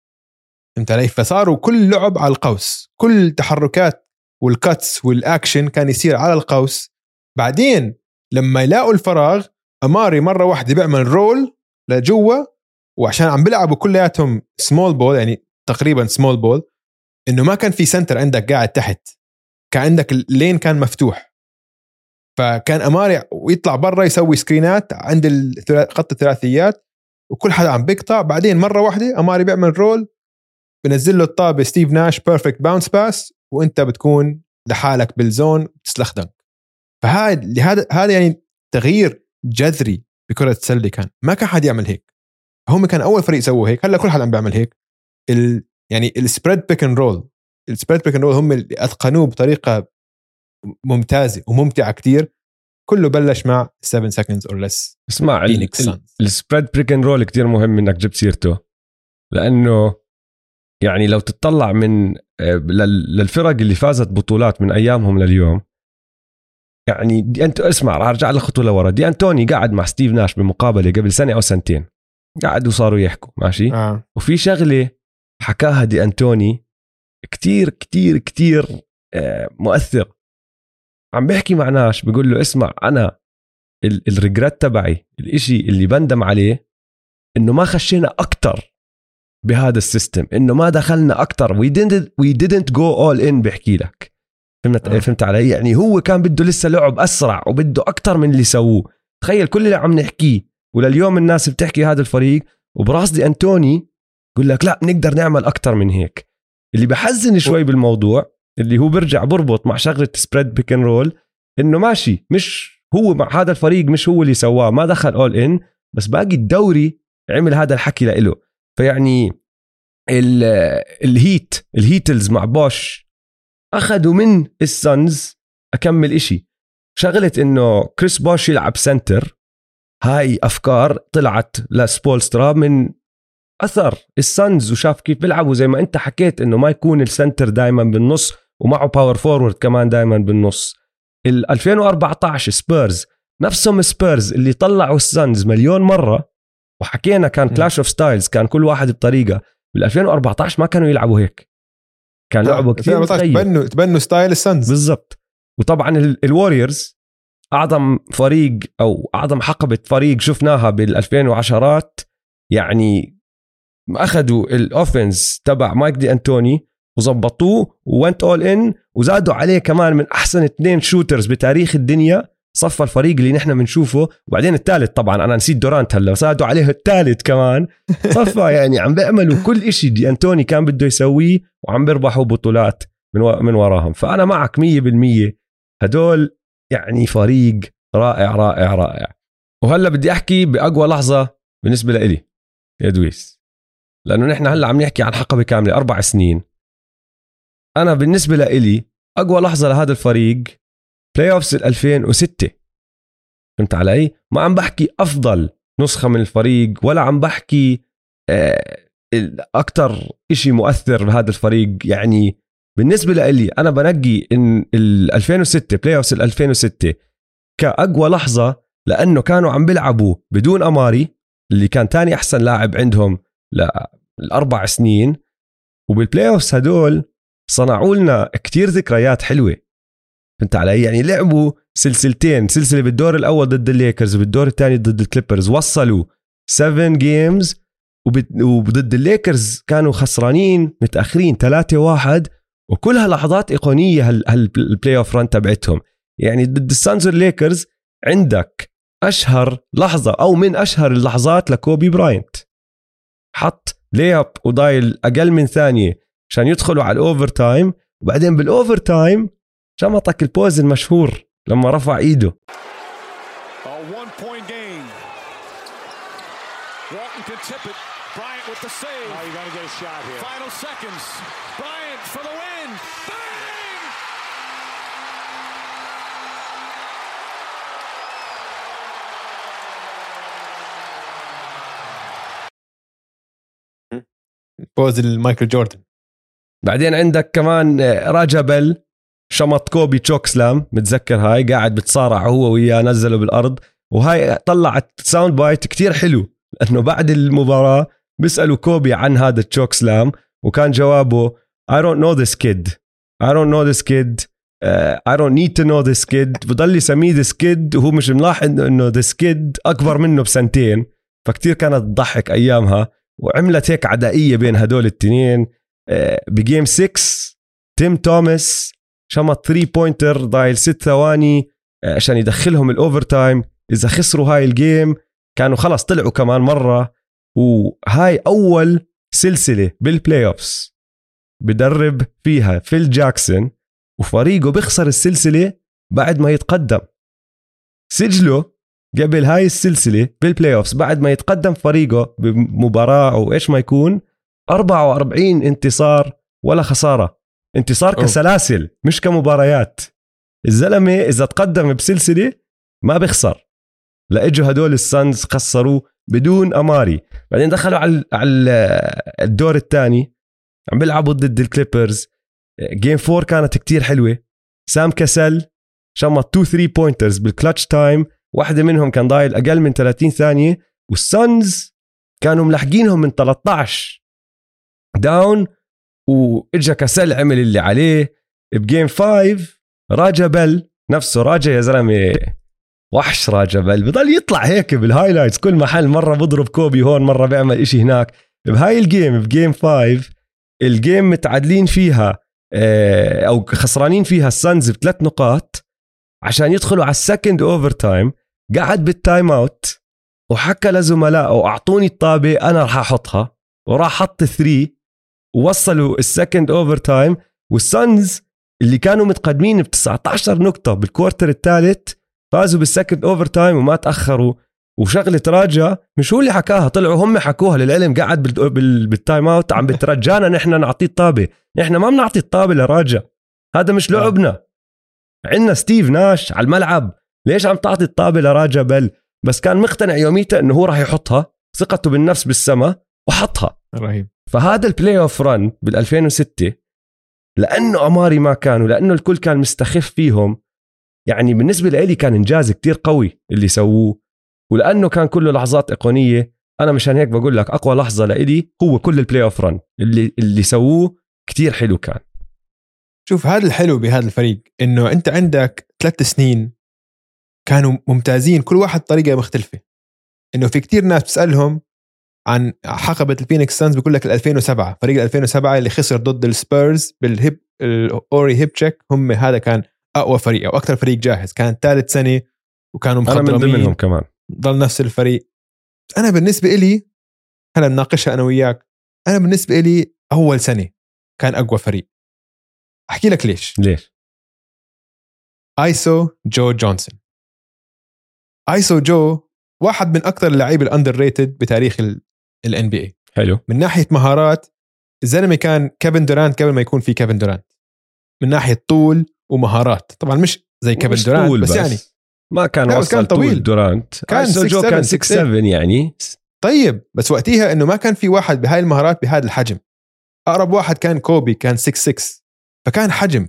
A: فهمت علي؟ فصاروا كل لعب على القوس. كل تحركات وال cuts وال action كان يصير على القوس. بعدين لما يلاقوا الفراغ Amar'e مرة واحدة بيعمل roll لجوا وعشان عم بيلعبوا كلياتهم small ball يعني تقريبا small ball إنه ما كان في center عندك قاعد تحت. كان عندك ال lane كان مفتوح. فكان Amar'e ويطلع برا يسوي screen ات عند خط الثلاثيات وكل حدا عم بيقطع. بعدين مرة واحدة Amar'e بيعمل roll بنزل له الطابة Steve Nash perfect bounce pass وإنت بتكون لحالك بال zone تسلخ dunk فهذا لهذا هذا يعني تغيير جذري بكرة السلة كان. ما كان حد يعمل هيك. هم كان أول فريق سووا هيك. هلأ كل حد عم بيعمل هيك. ال يعني ال spread pick and roll ال spread pick and roll هم اللي أتقنوه بطريقة ممتازة وممتعة كتير. كله بلش مع 7 seconds or less.
B: اسمع. ال spread pick and roll كتير مهم إنك جبت سيرته. لأنه يعني لو تطلع من آه، لل- للفرق اللي فازت بطولات من أيامهم لليوم يعني D'Ant اسمع راح أرجع لك خطوة لورا. D'Antoni قاعد مع Steve Nash بمقابلة قبل سنة أو سنتين. قعدوا صاروا يحكوا ماشي؟
A: آه.
B: وفي شغلة حكاها D'Antoni كتير كتير كتير آه، مؤثر. عم بيحكي مع Nash بيقول له اسمع أنا ال regret تبعي الإشي اللي بندم عليه إنه ما خشينا أكتر بهذا ال system إنه ما دخلنا أكتر we didn't we didn't go all in بحكي لك. فهمت
A: آه.
B: فهمت علي؟ يعني هو كان بده لسه لعب أسرع وبده أكتر من اللي سووه. تخيل كل اللي عم نحكيه ولليوم الناس بتحكي هذا الفريق وبراس D'Antoni يقول لك لا بنقدر نعمل أكتر من هيك. اللي بحزن شوي بالموضوع اللي هو برجع بربط مع شغلة spread pick and roll إنه ماشي مش هو مع هذا الفريق مش هو اللي سواه ما دخل all in بس باقي الدوري عمل هذا الحكي لإله. فيعني ال- ال Heat ال Heatles مع Bosh أخذوا من ال Suns أكمل إشي. شغلة إنه Chris Bosh يلعب center هاي أفكار طلعت ل Spoelstra من أثر. ال Suns وشاف كيف بيلعبوا زي ما أنت حكيت إنه ما يكون ال center دائما بالنص. ومعه power forward كمان دائما بالنص. ال 2014 سبيرز نفسهم سبيرز اللي طلعوا ال Suns مليون مرة. وحكينا كان. clash of styles كان كل واحد بطريقة. بال 2014 ما كانوا يلعبوا هيك. كان لعبه كثير
A: 2014
B: متغير.
A: تبنوا تبنوا style ال Suns
B: بالضبط. وطبعا ال Warriors أعظم فريق أو أعظم حقبة فريق شفناها بال 2010 يعني أخذوا ال offense تبع Mike D'Antoni وظبطوه و went all in وزادوا عليه كمان من أحسن اثنين shooters بتاريخ الدنيا. صفى الفريق اللي نحن بنشوفه. وبعدين الثالث طبعا أنا نسيت Durant هلا زادوا عليه الثالث كمان. [LAUGHS] صفى يعني عم بيعملوا كل إشي. D'Antoni كان بده يسويه وعم بيربحوا بطولات من و- من وراهم. فأنا معك 100% هدول يعني فريق رائع رائع رائع. وهلا بدي أحكي بأقوى لحظة بالنسبة لإلي يا دويس. لأنه نحن هلا عم نحكي عن حقبة كاملة أربع سنين. أنا بالنسبة لإلي أقوى لحظة لهذا الفريق playoffs 2006 فهمت علي؟ ما عم بحكي أفضل نسخة من الفريق ولا عم بحكي أكثر شيء مؤثر بهذا الفريق. يعني بالنسبة لإلي أنا بنقي إن ال 2006 playoffs 2006 كأقوى لحظة لأنه كانوا عم بيلعبوا بدون أماري اللي كان تاني أحسن لاعب عندهم للاربع سنين. وبال playoffs هدول صنعوا لنا كتير ذكريات حلوة. فهمت علي؟ يعني لعبوا سلسلتين سلسلة بالدور الأول ضد الليكرز وبالدور الثاني ضد الكليبرز. وصلوا 7 games وضد الليكرز كانوا خسرانين متأخرين 3 1 وكلها لحظات إيقونية هال playoff run تبعتهم. يعني ضد الصنز والليكرز عندك أشهر لحظة أو من أشهر اللحظات لكوبي براينت. حط layup وضايل أقل من ثانية. عشان يدخلوا على ال overtime وبعدين بال overtime شمطك ال pose المشهور لما رفع
C: إيده.
A: pose المايكل جوردن
B: بعدين عندك كمان آه، راجا بل شمط كوبي chokeslam متذكر هاي؟ قاعد بتصارع هو وياه نزله بالأرض. وهاي طلعت sound bite كتير حلو لأنه بعد المباراة بيسألوا كوبي عن هذا ال chokeslam وكان جوابه I don't know this kid. I don't know this kid. uh, I don't need to know this kid. بضل يسميه this kid. وهو مش ملاحظ إنه this kid أكبر منه بسنتين. فكتير كانت تضحك أيامها وعملت هيك عدائية بين هدول التنين. ب game 6 تيم توماس شمط 3 pointer ضايل 6 ثواني آه، عشان يدخلهم ال overtime إذا خسروا هاي ال game كانوا خلص طلعوا كمان مرة. وهاي أول سلسلة بال playoffs بدرب فيها فيل جاكسون وفريقه بيخسر السلسلة بعد ما يتقدم. سجله قبل هاي السلسلة بال playoffs بعد ما يتقدم فريقه بمباراة أو إيش ما يكون 44 انتصار ولا خسارة. انتصار
A: أوه.
B: كسلاسل مش كمباريات. الزلمة إذا تقدم بسلسلة ما بيخسر. لأجوا هدول السانز خسروه بدون أماري. بعدين دخلوا على على الدور الثاني عم بيلعبوا ضد الكليبرز. game 4 كانت كتير حلوة. سام كسل شمط 2 3 pointers بال clutch time واحدة منهم كان ضايل أقل من 30 ثانية. والسانز كانوا ملحقينهم من 13 down وإجا كسل عمل اللي عليه. ب game 5 راجا بل نفسه راجا يا زلمة. وحش راجا بل. بضل يطلع هيك بال highlights كل محل مرة بضرب كوبي هون مرة بيعمل إشي هناك. بهاي ال game ب game 5 ال game متعادلين فيها آه، أو خسرانين فيها السانز بثلاث نقاط عشان يدخلوا على ال second overtime قعد بال timeout وحكى لزملائه اعطوني الطابة أنا راح أحطها وراح حط three ووصلوا ال second overtime والسانز اللي كانوا متقدمين ب 19 نقطة بال quarter الثالث فازوا بال second overtime وما تأخروا. وشغلة راجا مش هو اللي حكاها طلعوا هم حكوها للعلم قاعد بال- بال- بال timeout عم بترجانا نحن نعطيه الطابة. نحن ما بنعطي الطابة لراجا. هذا مش لعبنا. عندنا ستيف ناش على الملعب. ليش عم تعطي الطابة لراجا بل؟ بس كان مقتنع يوميتها إنه هو راح يحطها ثقته بالنفس بالسما وحطها.
A: رهيب.
B: فهذا ال playoff run بال 2006 لأنه أماري ما كان ولأنه الكل كان مستخف فيهم يعني بالنسبة لي كان إنجاز كتير قوي اللي سووه ولأنه كان كله لحظات إيقونية. أنا مشان هيك بقول لك أقوى لحظة لإلي هو كل ال playoff run اللي اللي سووه كتير حلو كان.
A: شوف هذا الحلو بهذا الفريق إنه أنت عندك ثلاث سنين كانوا ممتازين كل واحد طريقة مختلفة. إنه في كتير ناس بتسألهم عن حقبة الفينيكس سانز بيقول لك ال 2007 فريق ال 2007 اللي خسر ضد السبيرز بال hip الأوري hip check هم هذا كان أقوى فريق أو أكثر فريق جاهز. كان ثالث سنة وكانوا
B: أنا من
A: مخضرمين.
B: ضمنهم كمان.
A: ضل نفس الفريق. أنا بالنسبة إلي هلا بناقشها أنا وياك أنا بالنسبة إلي أول سنة كان أقوى فريق. أحكي لك ليش.
B: ليش؟
A: ايسو جو جونسون ايسو جو واحد من أكثر اللعيبة ال underrated بتاريخ ال NBA
B: حلو.
A: من ناحية مهارات الزلمه كان كيفن دورانت قبل ما يكون في كيفن دورانت. من ناحية طول ومهارات. طبعا مش زي كيفن دورانت
B: طول
A: بس, يعني
B: ما كان
A: بس
B: وصل
A: كان
B: طول
A: طويل.
B: دورانت.
A: كان 6'7",
B: جو كان 6
A: 6'7".
B: 7 يعني.
A: طيب بس وقتها إنه ما كان في واحد بهاي المهارات بهذا الحجم. أقرب واحد كان كوبي كان 6 6 فكان حجم.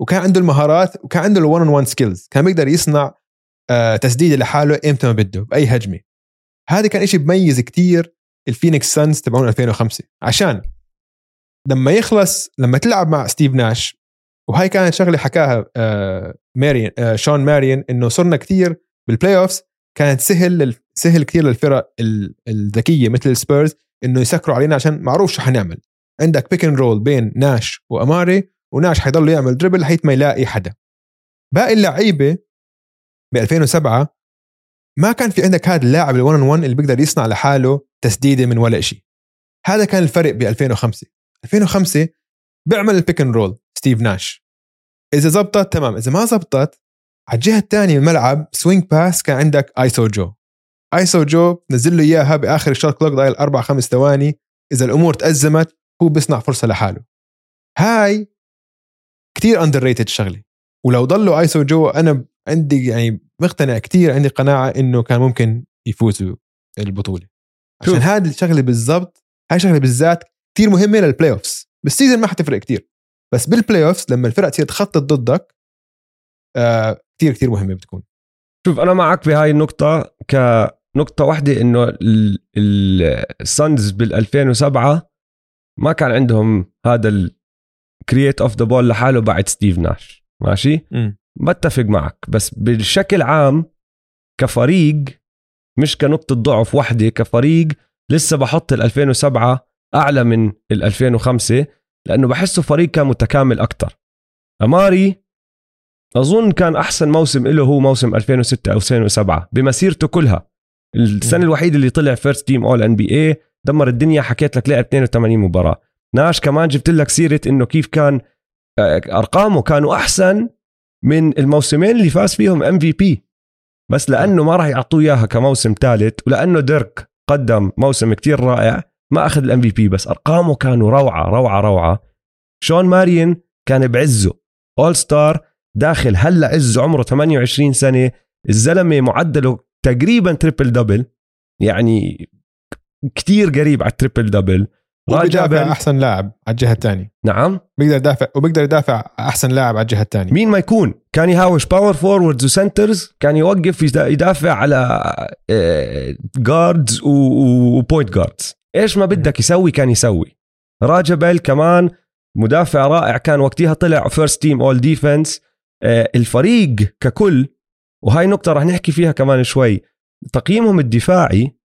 A: وكان عنده المهارات وكان عنده ال one on 1 skills كان بيقدر يصنع آه تسديده لحاله إمتى ما بده بأي هجمة. هذا كان إشي بميز كتير الفينيكس سانز تبعون 2005 عشان لما يخلص لما تلعب مع ستيف ناش وهاي كانت شغلة حكاها آه ماريان آه شون ماريان إنه صرنا كتير بال playoffs كانت سهل سهل كتير للفرق ال- الذكية مثل السبيرز إنه يسكروا علينا عشان معروف شو حنعمل. عندك pick and roll بين ناش وأماري وناش حيضل يعمل dribble لحيث ما يلاقي حدا. باقي اللعيبة ب 2007 ما كان في عندك هذا اللاعب ال1 on 1 اللي بيقدر يصنع لحاله تسديدة من ولا شيء هذا كان الفرق ب 2005 2005 بيعمل ال pick and roll ستيف ناش. إذا زبطت تمام. إذا ما زبطت على الجهة الثانية الملعب swing pass كان عندك iso Joe iso Joe نزل له إياها بآخر ال shot clock ضايل أربع خمس ثواني. إذا الأمور تأزمت هو بيصنع فرصة لحاله. هاي كتير underrated شغلة. ولو ضلوا iso Joe أنا عندي يعني مقتنع كتير عندي قناعة إنه كان ممكن يفوزوا البطولة. عشان
B: شوف.
A: هذه الشغلة بالضبط هاي شغلة بالذات كتير مهمة لل playoffs بال season ما حتفرق كتير. بس بال playoffs لما الفرق تصير تخطط ضدك آه كتير كتير مهمة بتكون.
B: شوف أنا معك بهاي النقطة كنقطة واحدة إنه السانز بال 2007 ما كان عندهم هذا ال create off the ball لحاله بعد ستيف ناش ماشي؟
A: مم.
B: بتفق معك. بس بشكل عام كفريق مش كنقطة ضعف واحدة كفريق لسه بحط ال 2007 أعلى من ال 2005 لأنه بحسه فريق كان متكامل أكتر. أماري أظن كان أحسن موسم له هو موسم 2006 أو 2007 بمسيرته كلها. السنة
A: مم.
B: الوحيدة اللي طلع first team all NBA دمر الدنيا حكيت لك لعب 82 مباراة. ناش كمان جبت لك سيرة إنه كيف كان آه، أرقامه كانوا أحسن من الموسمين اللي فاز فيهم MVP بس لأنه ما راح يعطوه إياها كموسم ثالث ولأنه ديرك قدم موسم كتير رائع ما أخذ ال MVP بس أرقامه كانوا روعة روعة روعة. شون ماريون كان بعزه. all star داخل هلأ عزه عمره 28 سنة. الزلمة معدله تقريبا triple double يعني كتير قريب على ال triple double
A: وبيدافع أحسن لاعب على الجهة الثانية.
B: نعم.
A: بيقدر يدافع وبيقدر يدافع أحسن لاعب على الجهة الثانية.
B: مين ما يكون؟ كان يهاوش power forwards و centers كان يوقف يدا- يدافع على guards و point guards إيش ما بدك يسوي كان يسوي. راجا بيل كمان مدافع رائع كان وقتها طلع first team all defense الفريق ككل وهاي نقطة رح نحكي فيها كمان شوي. تقييمهم الدفاعي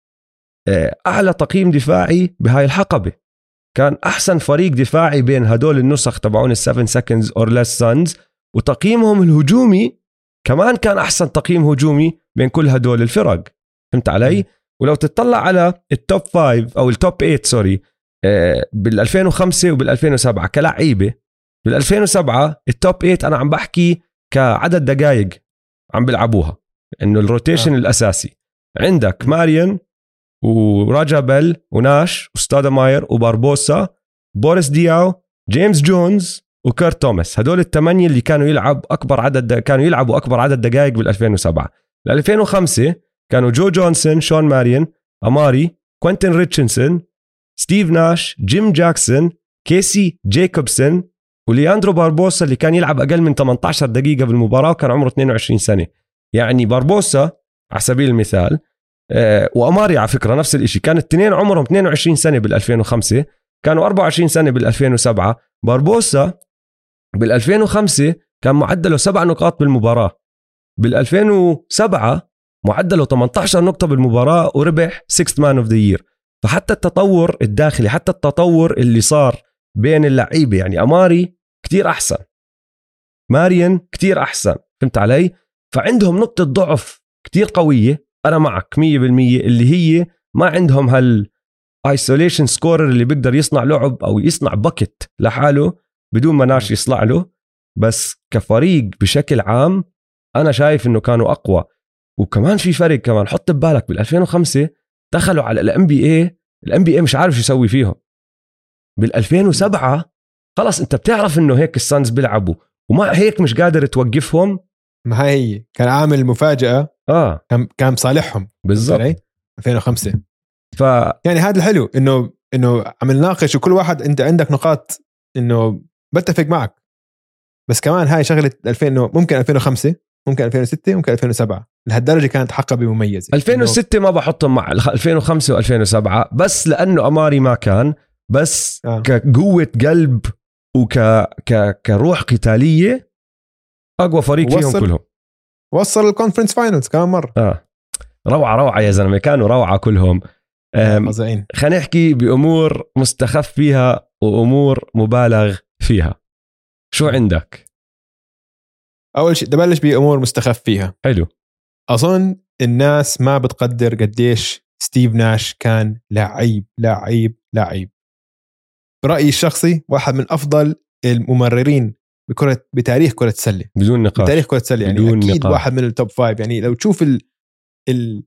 B: آه، أعلى تقييم دفاعي بهاي الحقبة. كان أحسن فريق دفاعي بين هدول النسخ تبعون ال7 seconds or less Suns وتقييمهم الهجومي كمان كان أحسن تقييم هجومي بين كل هدول الفرق فهمت علي؟ ولو تطلع على ال top 5 أو ال top 8 sorry بال 2005 وبال 2007 كلعيبة بال 2007 ال top 8 أنا عم بحكي كعدد دقائق عم بيلعبوها إنه ال
A: rotation
B: آه. الأساسي عندك ماريون وراجا بيل وناش وستودماير وباربوسا بوريس دياو جيمس جونز وكيرت توماس. هدول الثمانية اللي كانوا يلعب أكبر عدد كانوا يلعبوا أكبر عدد دقائق بال 2007 بال 2005 كانوا جو جونسون شون ماريون أماري كوينتن ريتشاردسون ستيف ناش جيم جاكسون كيسي جيكوبسون ولياندرو باربوسا اللي كان يلعب أقل من 18 دقيقة بالمباراة وكان عمره 22 سنة. يعني باربوسا على سبيل المثال آه، وأماري على فكرة نفس الشيء كان الاثنين عمرهم 22 سنة بال 2005 كانوا 24 سنة بال 2007 باربوسا بال 2005 كان معدله سبع نقاط بالمباراة. بال 2007 معدله 18 نقطة بالمباراة وربح 6 man of the year فحتى التطور الداخلي حتى التطور اللي صار بين اللعيبة يعني أماري كتير أحسن. ماريون كتير أحسن فهمت علي؟ فعندهم نقطة ضعف كتير قوية. أنا معك 100% اللي هي ما عندهم هال isolation scorer اللي بيقدر يصنع لعب أو يصنع bucket لحاله. بدون ما ناش يصنع له بس كفريق بشكل عام أنا شايف إنه كانوا أقوى. وكمان في فرق كمان حط ببالك بال 2005 دخلوا على ال NBA ال NBA مش عارف شو يسوي فيهم. بال 2007 خلص أنت بتعرف إنه هيك السانز بيلعبوا وما هيك مش قادر توقفهم.
A: ما هي كان عامل مفاجأة.
B: آه.
A: كان كان بصالحهم
B: بالضبط.
A: علي؟ 2005
B: ف
A: يعني هذا الحلو إنه إنه عم نناقش وكل واحد أنت عندك نقاط إنه بتفق معك. بس كمان هاي شغلة 2000 انه ممكن 2005 ممكن 2006 ممكن 2007 لهالدرجة كانت حقبه مميزه
B: 2006 ما بحطهم مع الخ- 2005 و2007 بس لأنه أماري ما كان بس
A: آه.
B: كقوة قلب وك ك... كروح قتالية أقوى فريق فيهم
A: وصل-
B: كلهم.
A: وصل ال conference finals كمان مرة.
B: آه. روعة روعة يا زلمة كانوا روعة كلهم.
A: فظيعين.
B: خلينا نحكي بأمور مستخف فيها وأمور مبالغ. فيها. شو عندك؟
A: أول شيء بدي ابلش بأمور مستخف فيها.
B: حلو.
A: أظن الناس ما بتقدر قديش ستيف ناش كان لعيب لعيب لعيب. برأيي الشخصي واحد من أفضل الممررين بكرة بتاريخ كرة السلة.
B: بدون نقاش.
A: بتاريخ كرة السلة يعني
B: بدون
A: أكيد
B: نقاش.
A: واحد من ال top five يعني لو تشوف ال... ال...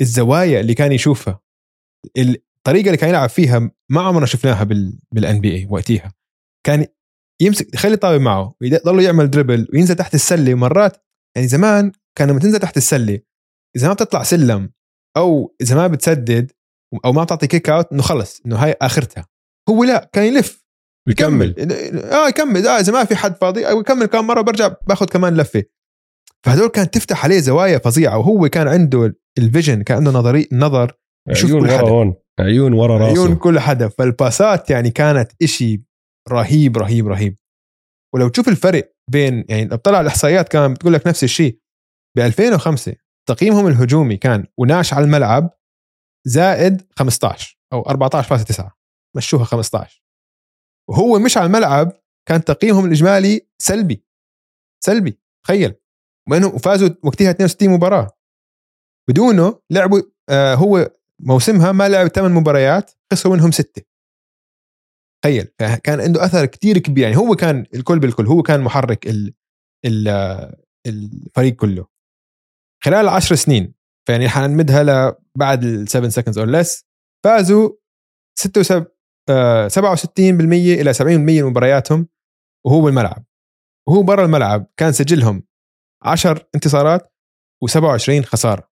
A: الزوايا اللي كان يشوفها الطريقة اللي كان يلعب فيها ما عمرنا شفناها بال... بال NBA وقتها. كان يمسك يخلي طاوي معه ويضل يعمل dribble وينزل تحت السلة مرات يعني زمان كان لما تنزل تحت السلة إذا ما بتطلع سلم أو إذا ما بتسدد أو ما بتعطي kick out إنه خلص إنه هاي آخرتها. هو لا كان يلف.
B: بيكمل
A: آه يكمل. آه إذا ما في حد فاضي أو يكمل كم مرة برجع باخذ كمان لفة. فهدول كانت تفتح عليه زوايا فظيعة وهو كان عنده ال vision كان عنده نظري نظر يشوف
B: عيون ورا. هون. عيون ورا راسه.
A: عيون كل حدا. فالباسات يعني كانت إشي رهيب رهيب رهيب. ولو تشوف الفرق بين يعني لو طلع الإحصائيات كمان بتقول لك نفس الشيء. ب 2005 تقييمهم الهجومي كان وناش على الملعب زائد 15 أو 14.9 مشوها 15 وهو مش على الملعب كان تقييمهم الإجمالي سلبي. سلبي تخيل. وفازوا وقتها 62 مباراة. بدونه لعبوا آه هو موسمها ما لعب ثمان مباريات خسروا منهم ستة. تخيل كان عنده أثر كتير كبير يعني هو كان الكل بالكل هو كان محرك ال ال الفريق كله. خلال العشر سنين فيعني حنمدها لبعد ال 7 seconds or less فازوا 76 آه، 67% إلى 70% من مبارياتهم وهو بالملعب. وهو برا الملعب كان سجلهم 10 انتصارات و27 خسارة.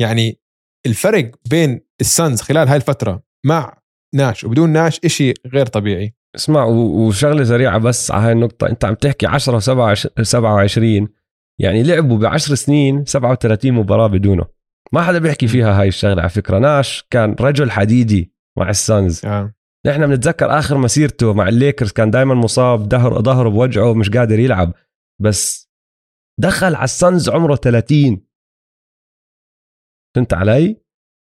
A: يعني الفرق بين ال Suns خلال هاي الفترة مع ناش وبدون ناش إشي غير طبيعي.
B: اسمع وشغلة سريعة بس على هاي النقطة. أنت عم تحكي 10 و27 يعني لعبوا ب 10 سنين 37 مباراة بدونه. ما حدا بيحكي فيها هاي الشغلة على فكرة. ناش كان رجل حديدي مع السانز.
A: آه.
B: نحن بنتذكر آخر مسيرته مع الليكرز كان دائما مصاب ظهر ظهره بوجعه مش قادر يلعب. بس دخل على السانز عمره 30 فهمت علي؟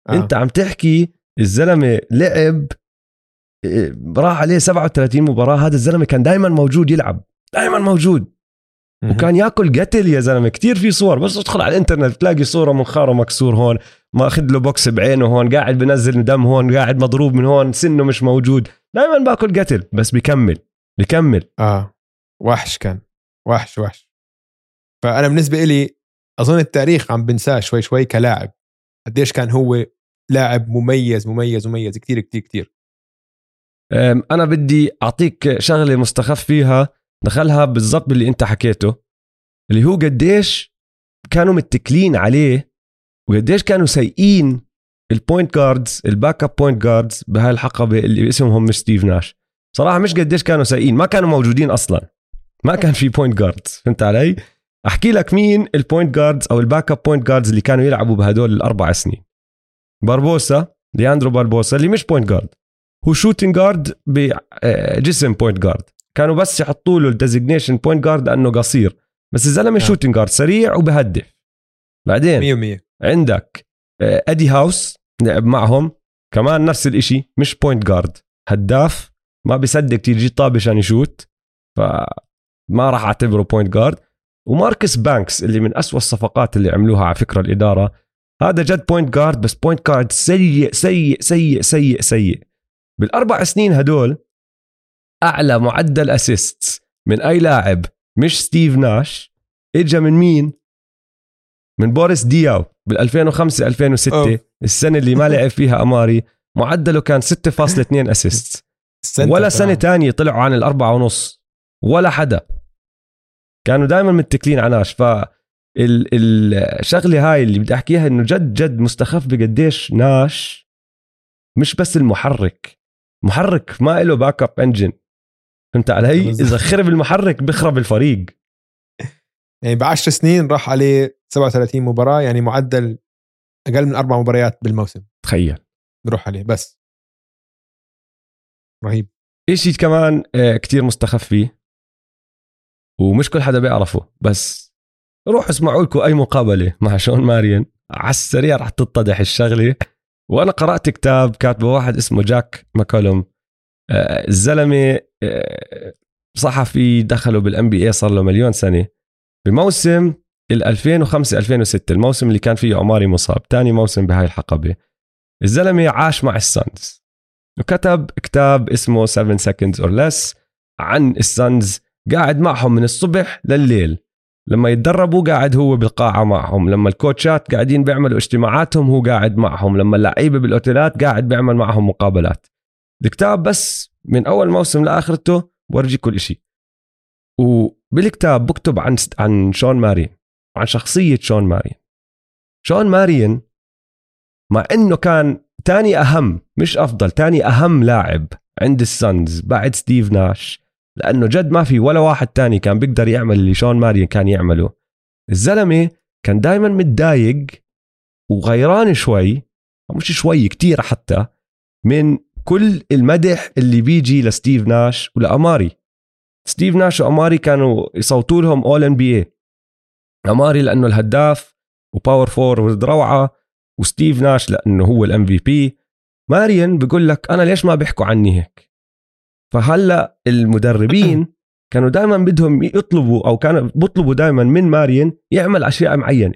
A: آه.
B: أنت عم تحكي الزلمة لعب إيه، راح عليه 37 مباراة. هذا الزلمة كان دائما موجود يلعب دائما موجود. وكان ياكل قتل يا زلمة كتير في صور. بس تدخل على الإنترنت تلاقي صورة منخارة مكسور هون ماخذ له بوكس بعينه هون قاعد بنزل دم هون قاعد مضروب من هون سنه مش موجود. دائما باكل قتل بس بيكمل بيكمل
A: آه. وحش كان وحش وحش. فأنا بالنسبة لي أظن التاريخ عم بنساه شوي شوي كلاعب. قديش كان هو لاعب مميز مميز مميز. كتير كتير
B: أم، أنا بدي أعطيك شغلة مستخف فيها دخلها بالضبط باللي أنت حكيته اللي هو قديش كانوا متكلين عليه وقديش كانوا سيئين ال point guards ال backup point guards بهاي الحقبه اللي اسمهم مش ستيف ناش. صراحة مش قديش كانوا سيئين ما كانوا موجودين أصلا. ما كان في point guards فهمت علي؟ أحكي لك مين ال point guards أو ال backup point guards اللي كانوا يلعبوا بهدول الأربع سنين. باربوسا لياندرو باربوسا اللي مش point guard هو shooting guard بجسم point guard كانوا بس يحطوا له ال designation point guard لأنه قصير. بس الزلمة
A: آه.
B: shooting guard سريع وبهدف. بعدين
A: 100%
B: عندك آه، ادي هاوس لعب معهم. كمان نفس الإشي مش point guard هداف ما بيصدق تيجي طابه عشان يشوت. فما راح أعتبره point guard وماركس بانكس اللي من أسوأ الصفقات اللي عملوها على فكرة الإدارة هذا جد point guard بس point guard سيء سيء سيء سيء سيء بالأربع سنين هدول أعلى معدل assist من أي لاعب مش ستيف ناش اجى من مين؟ من بوريس دياو بال 2005 2006
A: أوه.
B: السنة اللي ما لعب فيها أماري معدله كان 6.2
A: assist
B: ولا. سنة تانية طلعوا عن الأربعة ونص ولا حدا كانوا دائما متكلين على ناش ف الشغلة هاي اللي بدي أحكيها إنه جد جد مستخف بقديش ناش مش بس المحرك. محرك ما له backup engine فهمت علي؟ [LAUGHS] إذا خرب المحرك بخرب الفريق.
A: يعني ب 10 سنين راح عليه 37 مباراة يعني معدل أقل من أربع مباريات بالموسم.
B: تخيل.
A: بروح عليه بس. رهيب.
B: إشي كمان آه، كتير مستخف فيه؟ ومش كل حدا بيعرفه بس روحوا اسمعوا لكم أي مقابلة مع شون ماريان على السريع رح تتضح الشغلة. وأنا قرأت كتاب كاتبه واحد اسمه جاك ماكولوم. آه، الزلمة آه، صحفي دخله بال NBA صار له مليون سنة. بموسم ال 2005 2006 الموسم اللي كان فيه عماري مصاب. تاني موسم بهاي الحقبة. الزلمة عاش مع السانز. وكتب كتاب اسمه 7 seconds or less عن السانز. قاعد معهم من الصبح لليل لما يتدربوا قاعد هو بالقاعة معهم. لما الكوتشات قاعدين بيعملوا اجتماعاتهم هو قاعد معهم. لما اللعيبة بالأوتيلات قاعد بيعمل معهم مقابلات. الكتاب بس من أول موسم لآخرته بورجي كل شيء وبالكتاب بكتب عن عن شون مارين وعن شخصية شون مارين. شون مارين مع إنه كان تاني أهم مش أفضل تاني أهم لاعب عند ال Suns بعد ستيف ناش. لأنه جد ما في ولا واحد تاني كان بيقدر يعمل اللي شون مارين كان يعمله. الزلمة كان دائما متضايق وغيران شوي مش شوي كتير حتى من كل المدح اللي بيجي لستيف ناش ولأماري. ستيف ناش وأماري كانوا يصوتوا لهم All-NBA أماري لأنه الهداف و power forward روعة وستيف ناش لأنه هو ال MVP ماريان بيقول لك أنا ليش ما بيحكوا عني هيك؟ فهلا المدربين [CLEARS THROAT] كانوا دائما بدهم يطلبوا أو كانوا بيطلبوا دائما من ماريان يعمل أشياء معينة.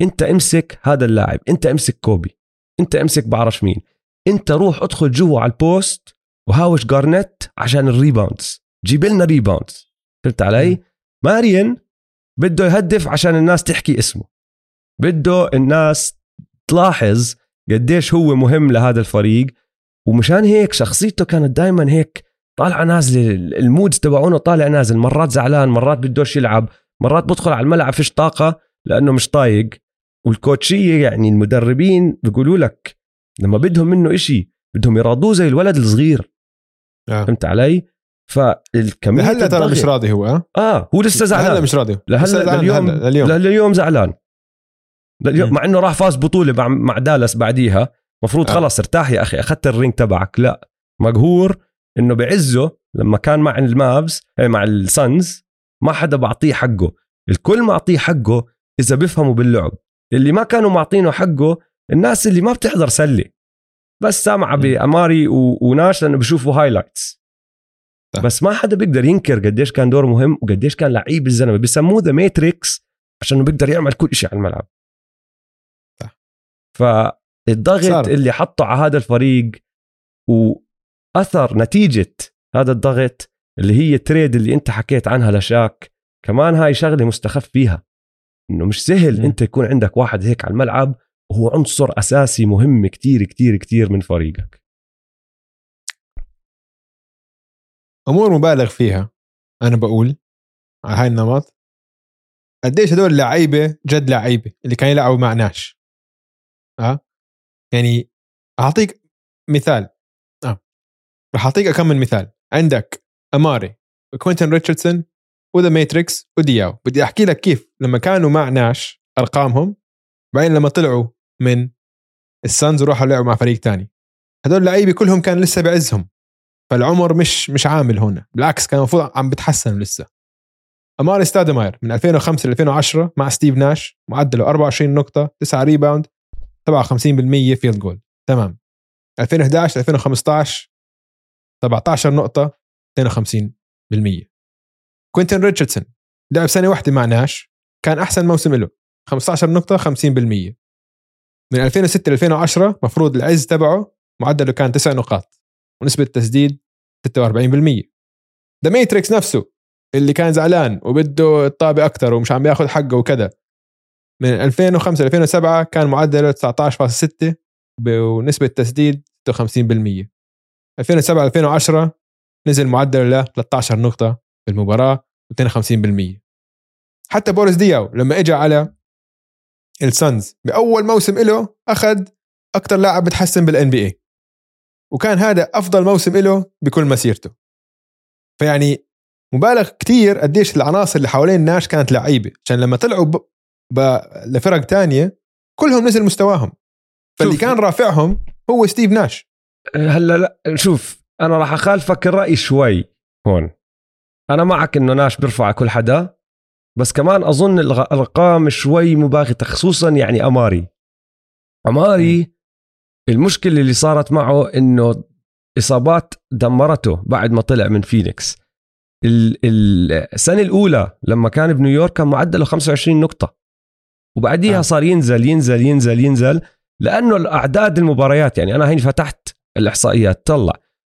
B: أنت امسك هذا اللاعب أنت امسك كوبي أنت امسك بعرف مين. أنت روح ادخل جوا على ال post وهاوش جارنت عشان ال rebounds. جيب لنا rebounds. فهمت علي؟ ماريان بده يهدف عشان الناس تحكي اسمه. بده الناس تلاحظ قديش هو مهم لهذا الفريق. ومشان هيك شخصيته كانت دائما هيك طالعه نازله ال mood تبعونه طالع نازل مرات زعلان مرات بدوش يلعب مرات بدخل على الملعب فيش طاقة لأنه مش طايق. والكوتشية يعني المدربين بيقولوا لك لما بدهم منه إشي بدهم يراضوه زي الولد الصغير.
A: آه.
B: فهمت علي؟ فالكمية
A: هلا ترى مش راضي هو آه
B: آه هو لسه
A: هلا
B: زعلان.
A: مش راضي.
B: لهلا لليوم
A: هلا، لليوم.
B: لليوم زعلان. لليوم. مع إنه راح فاز بطولة مع, مع دالاس بعديها. مفروض
A: آه.
B: خلص ارتاح يا أخي أخذت ال ring تبعك. لا مقهور. إنه بعزه لما كان مع ال Mavs إيه، مع ال Suns ما حدا بعطيه حقه الكل معطيه حقه إذا بيفهموا باللعب اللي ما كانوا معطينه حقه الناس اللي ما بتحضر سلة بس
A: سامعة.
B: بأماري و... وناش لأنه بشوفوا
A: highlights.
B: بس ما حدا بيقدر ينكر قديش كان دوره مهم وقديش كان لعيب الزلمة بسموه The Matrix عشان بيقدر يعمل كل شيء على الملعب
A: صح.
B: فالضغط. اللي حطه على هذا الفريق واثر نتيجة هذا الضغط اللي هي trade اللي أنت حكيت عنها لشاك. كمان هاي شغلة مستخف فيها. إنه مش سهل
A: مم.
B: أنت يكون عندك واحد هيك على الملعب وهو عنصر أساسي مهم كتير كتير كتير من فريقك.
A: أمور مبالغ فيها أنا بقول على هاي النمط. قديش هدول لعيبة جد لعيبة اللي كانوا يلعبوا مع ناش؟ آه؟ يعني أعطيك مثال. رح أعطيك كم من مثال. عندك أماري وكوينتن ريتشاردسون و The Matrix ودياو. بدي أحكي لك كيف لما كانوا مع ناش أرقامهم بعدين لما طلعوا من ال Suns وراحوا لعبوا مع فريق تاني. هدول لعيبة كلهم كان لسه بعزهم. فالعمر مش مش عامل هنا بالعكس كان المفروض عم بتحسن لسه. أماري ستادماير من 2005 ل 2010 مع ستيف ناش معدله 24 نقطة 9 rebound 57% field goal تمام. 2011 2015 17 نقطة 52% كوينتن ريتشاردسون لعب سنه واحدة مع ناش كان أحسن موسم له. 15 نقطة 50% من 2006 ل 2010 مفروض العز تبعه معدله كان 9 نقاط ونسبة تسديد 46% ذا ماتريكس نفسه اللي كان زعلان وبده الطابة أكثر ومش عم بياخذ حقه وكذا. من 2005 ل 2007 كان معدله 19.6 ونسبة تسديد 56% 2007 2010 نزل معدله ل 13 نقطة بالمباراة 52% حتى بوريس دياو لما اجى على السانز بأول موسم له أخذ أكثر لاعب بتحسن بال NBA وكان هذا أفضل موسم له بكل مسيرته. فيعني مبالغ كتير قديش العناصر اللي حوالين ناش كانت لعيبة. عشان لما طلعوا ب... ب... لفرق تانية كلهم نزل مستواهم. فاللي. كان رافعهم هو ستيف ناش.
B: هلا لا شوف أنا راح أخالفك الرأي شوي هون. أنا معك إنه ناش بيرفع كل حدا بس كمان أظن الأرقام شوي مباغتة خصوصا يعني أماري. أماري المشكلة اللي صارت معه إنه إصابات دمرته بعد ما طلع من فينيكس. ال- ال- السنة الأولى لما كان بنيويورك كان معدله 25 نقطة. وبعديها
A: آه.
B: صار ينزل ينزل ينزل ينزل لأنه الأعداد المباريات يعني أنا هيني فتحت الإحصائيات طلع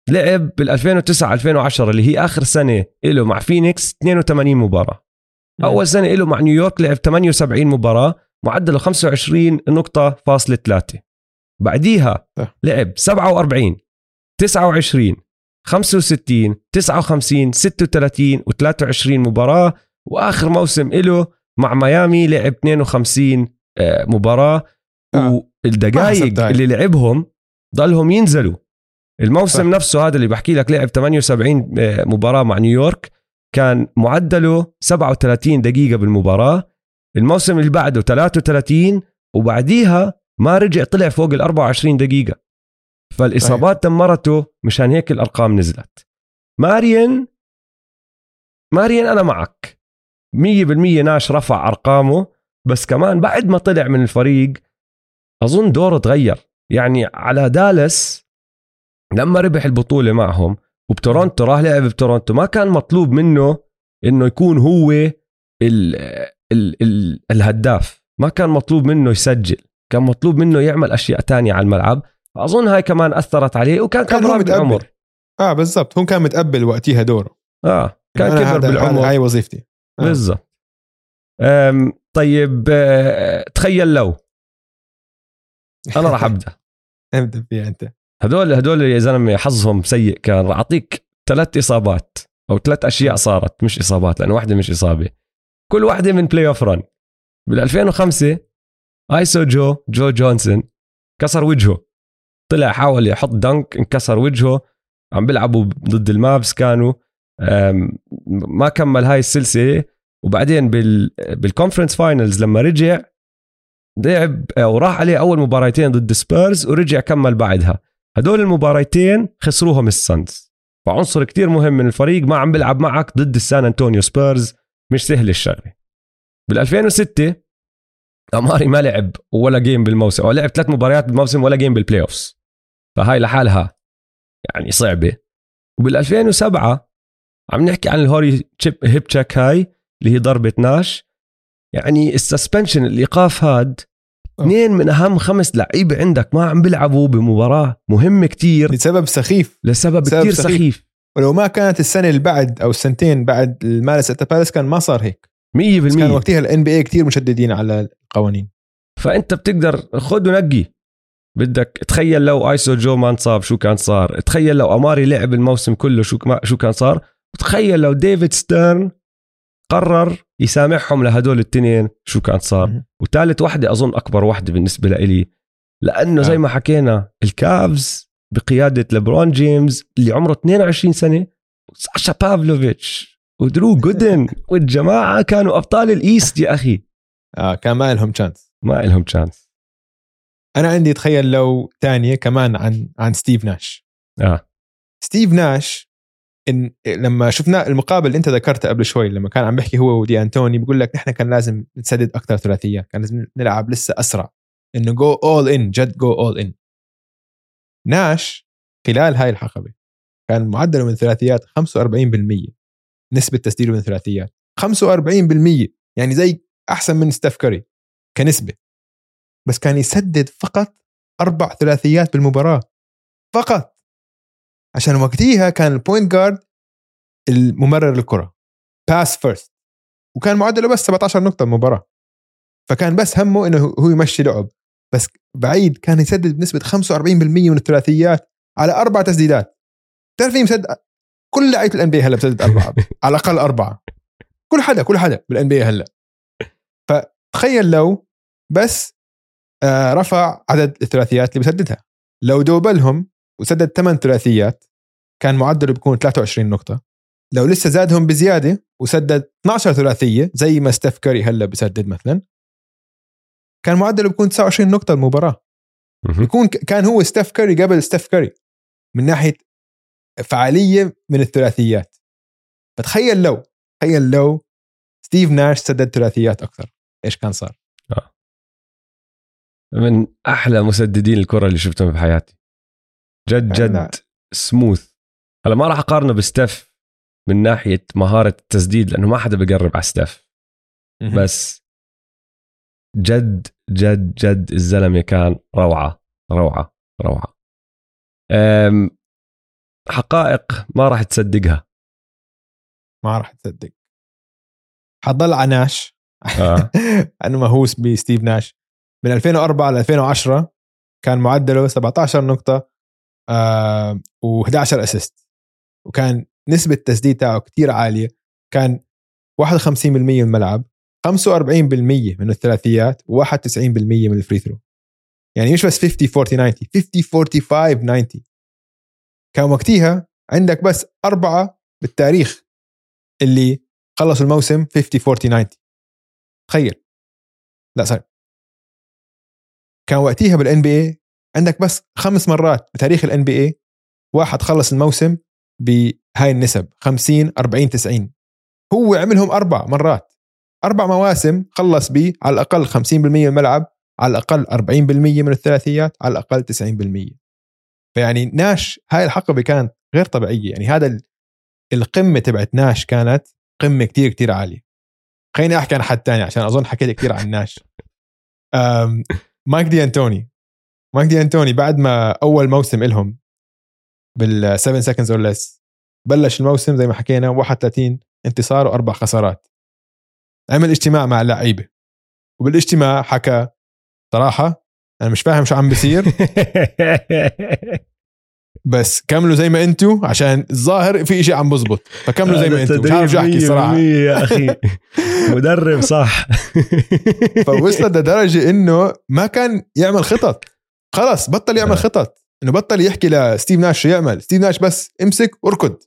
B: لعب بال 2009 2010 اللي هي آخر سنة له مع فينيكس 82 مباراة أول سنة له مع نيويورك لعب 78 مباراة معدله 25 نقطة فاصلة 3 بعديها
A: صح.
B: لعب 47 29 65 59 36 و23 مباراة وآخر موسم له مع ميامي لعب 52 آه، مباراة
A: آه.
B: والدقائق
A: دقايق.
B: اللي لعبهم ضلهم ينزلوا. الموسم
A: صح.
B: نفسه هذا اللي بحكي لك لعب 78 آه، مباراة مع نيويورك كان معدله 37 دقيقة بالمباراة. الموسم اللي بعده 33 وبعديها ما رجع طلع فوق ال 24 دقيقة. فالإصابات دمرته مشان هيك الأرقام نزلت. ماريان ماريان أنا معك. 100% ناش رفع أرقامه بس كمان بعد ما طلع من الفريق أظن دوره تغير. يعني على دالاس لما ربح البطولة معهم وبتورونتو راح لعب بتورونتو ما كان مطلوب منه إنه يكون هو ال ال ال الهداف. ما كان مطلوب منه يسجل كان مطلوب منه يعمل أشياء تانية على الملعب. أظن هاي كمان أثرت عليه وكان
A: كان
B: كبران. بالعمر.
A: آه بالضبط هو كان متقبل وقتها دوره.
B: آه كان كبر بالعمر.
A: هاي وظيفتي. آه.
B: بالضبط. طيب آه، تخيل لو. أنا راح أبدأ.
A: ابدا فيها أنت.
B: هدول هدول يا زلمة حظهم سيء. كان راح أعطيك ثلاث إصابات أو ثلاث أشياء صارت مش إصابات لأنه واحدة مش إصابة. كل واحدة من playoff run بال 2005 ISO Joe جو جونسون كسر وجهه. طلع حاول يحط dunk انكسر وجهه. عم بيلعبوا ضد المافس كانوا. ما كمل هاي السلسلة. وبعدين بال بال conference finals لما رجع لعب أو راح عليه أول مباراتين ضد سبيرز ورجع كمل بعدها. هدول المباراتين خسروهم السانز. فعنصر كتير مهم من الفريق ما عم بيلعب معك ضد السان أنطونيو سبيرز مش سهل الشغلة. بال 2006 أماري ما لعب ولا game بالموسم أو لعب ثلاث مباريات بالموسم ولا game بال playoffs فهاي لحالها يعني صعبة. وبال 2007 عم نحكي عن الهوري cheap hip check هاي اللي هي ضربة ناش. يعني ال suspension الايقاف هاد اثنين من أهم خمس لعيبة عندك ما عم بيلعبوا بمباراة مهمة كتير.
A: لسبب سخيف.
B: لسبب
A: سبب
B: كتير
A: سخيف.
B: سخيف.
A: ولو ما كانت السنة اللي بعد أو السنتين بعد ال Malice at the Palace كان ما صار هيك. بس كان
B: 100%
A: وقتها ال NBA كثير مشددين على القوانين.
B: فأنت بتقدر خد ونقي. بدك تخيل لو ISO Joe ما انصاب شو كان صار. تخيل لو أماري لعب الموسم كله شو شو كان صار. وتخيل لو ديفيد ستيرن قرر يسامحهم لهدول التنين شو كان صار. وثالث وحدة أظن أكبر وحدة بالنسبة لإلي لأنه زي
A: آه.
B: ما حكينا الكافز بقيادة لبرون جيمس اللي عمره 22 سنة وساشا بافلوفيتش ودرو [LAUGHS] جودن والجماعة كانوا أبطال ال East يا أخي.
A: آه كان ما لهم chance
B: ما لهم chance
A: أنا عندي تخيل لو ثانية كمان عن عن ستيف ناش.
B: آه.
A: ستيف ناش إن لما شفنا المقابل اللي أنت ذكرته قبل شوي لما كان عم بيحكي هو ودي أنتوني بيقول لك نحن كان لازم نسدد أكثر ثلاثيات كان لازم نلعب لسه أسرع إنه جو اول ان جد جو اول ان ناش خلال هاي الحقبة كان معدله من الثلاثيات 45% نسبة تسديده من الثلاثيات 45% يعني زي أحسن من ستيف كاري كنسبة. بس كان يسدد فقط أربع ثلاثيات بالمباراة. فقط. عشان وقتها كان ال point guard الممرر الكره pass first وكان معدله بس 17 نقطة بالمباراه فكان بس همه إنه هو يمشي لعب. بس بعيد كان يسدد بنسبة 45% من الثلاثيات على أربع تسديدات. بتعرف مين مسدد؟ كل لعيبة ال NBA هلا بتسدد أربعة. [LAUGHS] على الأقل أربعة. كل حدا كل حدا بال NBA هلا. فتخيل لو بس آه، رفع عدد الثلاثيات اللي بسددها. لو دوبلهم وسدد 8 ثلاثيات كان معدله بيكون 23 نقطة. لو لسه زادهم بزيادة وسدد 12 ثلاثية زي ما ستيف كاري هلا بسدد مثلا كان معدله بيكون 29 نقطة المباراة. بيكون كان هو ستيف كاري قبل ستيف كاري من ناحية فعالية من الثلاثيات. فتخيل لو تخيل لو ستيف ناش سدد ثلاثيات أكثر إيش كان صار؟
B: من أحلى مسددين الكرة اللي شفتهم بحياتي. جد جد. سموث هلا ما راح أقارنه بستيف من ناحية مهارة التسديد لأنه ما حدا بيقرب على ستيف. بس جد جد جد الزلمة كان روعة روعة روعة. أم، حقائق ما راح تصدقها.
A: ما راح تصدق. حضل على ناش.
B: آه. [LAUGHS]
A: انه مهووس بستيف ناش. من 2004 ل 2010 كان معدله 17 نقطة. آه و11 assist وكان نسبة التسديد تاعه كتير عالية. كان 51% من الملعب 45% من الثلاثيات و91% من ال free throw يعني مش بس 50 40 90 50 45 90 كان وقتها عندك بس أربعة بالتاريخ اللي خلصوا الموسم 50 40 90 تخيل. لا صار كان وقتها بالان بي عندك بس خمس مرات بتاريخ الان بي اي واحد خلص الموسم بهاي النسب 50 40 90 هو عملهم أربع مرات. أربع مواسم خلص ب على الأقل 50% من الملعب على الأقل 40% من الثلاثيات على الأقل 90% فيعني ناش هاي الحقبة كانت غير طبيعية. يعني هذا ال- القمة تبعت ناش كانت قمة كتير كتير عالية. خليني أحكي عن حد تاني عشان أظن حكيت كتير عن ناش. [LAUGHS] مايك دي انتوني مايك دي أنتوني بعد ما أول موسم إلهم بال 7 seconds or less بلش الموسم زي ما حكينا 31 انتصار وأربع خسارات. عمل اجتماع مع اللعيبة. وبالاجتماع حكى صراحة أنا مش فاهم شو عم بيصير. [LAUGHS] بس كملوا زي ما أنتوا عشان الظاهر في إشي عم بزبط. فكملوا زي ما أنتوا مش عارف شو أحكي صراحة.
B: 100% يا أخي. [LAUGHS] مدرب صح.
A: فوصلت لدرجة إنه ما كان يعمل خطط. خلص بطل يعمل خطط. إنه بطل يحكي لستيف ناش شو يعمل. ستيف ناش بس امسك واركض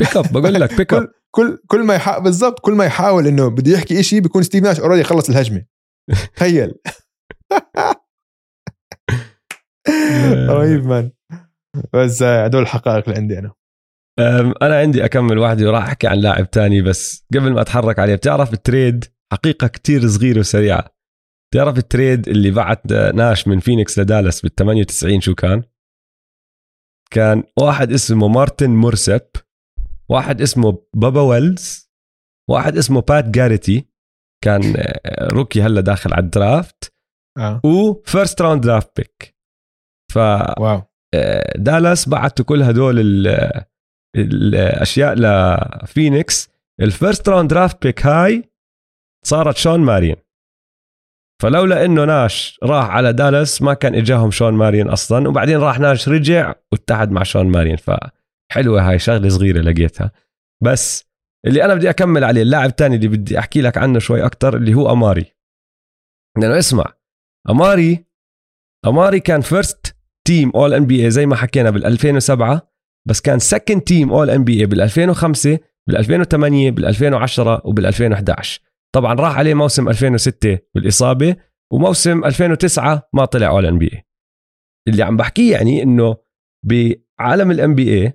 B: pick up بقول لك pick up
A: كل كل ما يحاول بالضبط كل ما يحاول إنه بده يحكي إشي بيكون ستيف ناش already خلص الهجمة. [LAUGHS] تخيل. رهيب مان بس آه، هدول الحقائق اللي عندي
B: أنا. أنا عندي أكمل واحدة وراح أحكي عن لاعب تاني بس قبل ما أتحرك عليه بتعرف ال trade حقيقة كتير صغيرة وسريعة. بتعرف ال trade اللي بعت ناش من فينيكس لدالاس بال 98 شو كان؟ كان واحد اسمه مارتن مورسب واحد اسمه بابا ويلز واحد اسمه بات جاريتي. كان آه، rookie هلا داخل على ال
A: draft.
B: آه. و first round draft pick ف
A: واو.
B: دالاس بعتوا كل هدول ال- الأشياء لفينيكس. ال first round draft pick هاي صارت شون مارين فلولا إنه ناش راح على دالاس ما كان إجاهم شون مارين أصلا وبعدين راح ناش رجع واتحد مع شون مارين. فحلوة هاي شغلة صغيرة لقيتها. بس اللي أنا بدي أكمل عليه اللاعب الثاني اللي بدي أحكي لك عنه شوي أكتر اللي هو أماري. لأنه اسمع أماري أماري كان first team All NBA زي ما حكينا بال 2007 بس كان second team All NBA بال 2005 بال 2008 بال 2010 وبال 2011 طبعا راح عليه موسم 2006 بالإصابة وموسم 2009 ما طلع All NB اللي عم بحكيه يعني إنه بعالم ال NB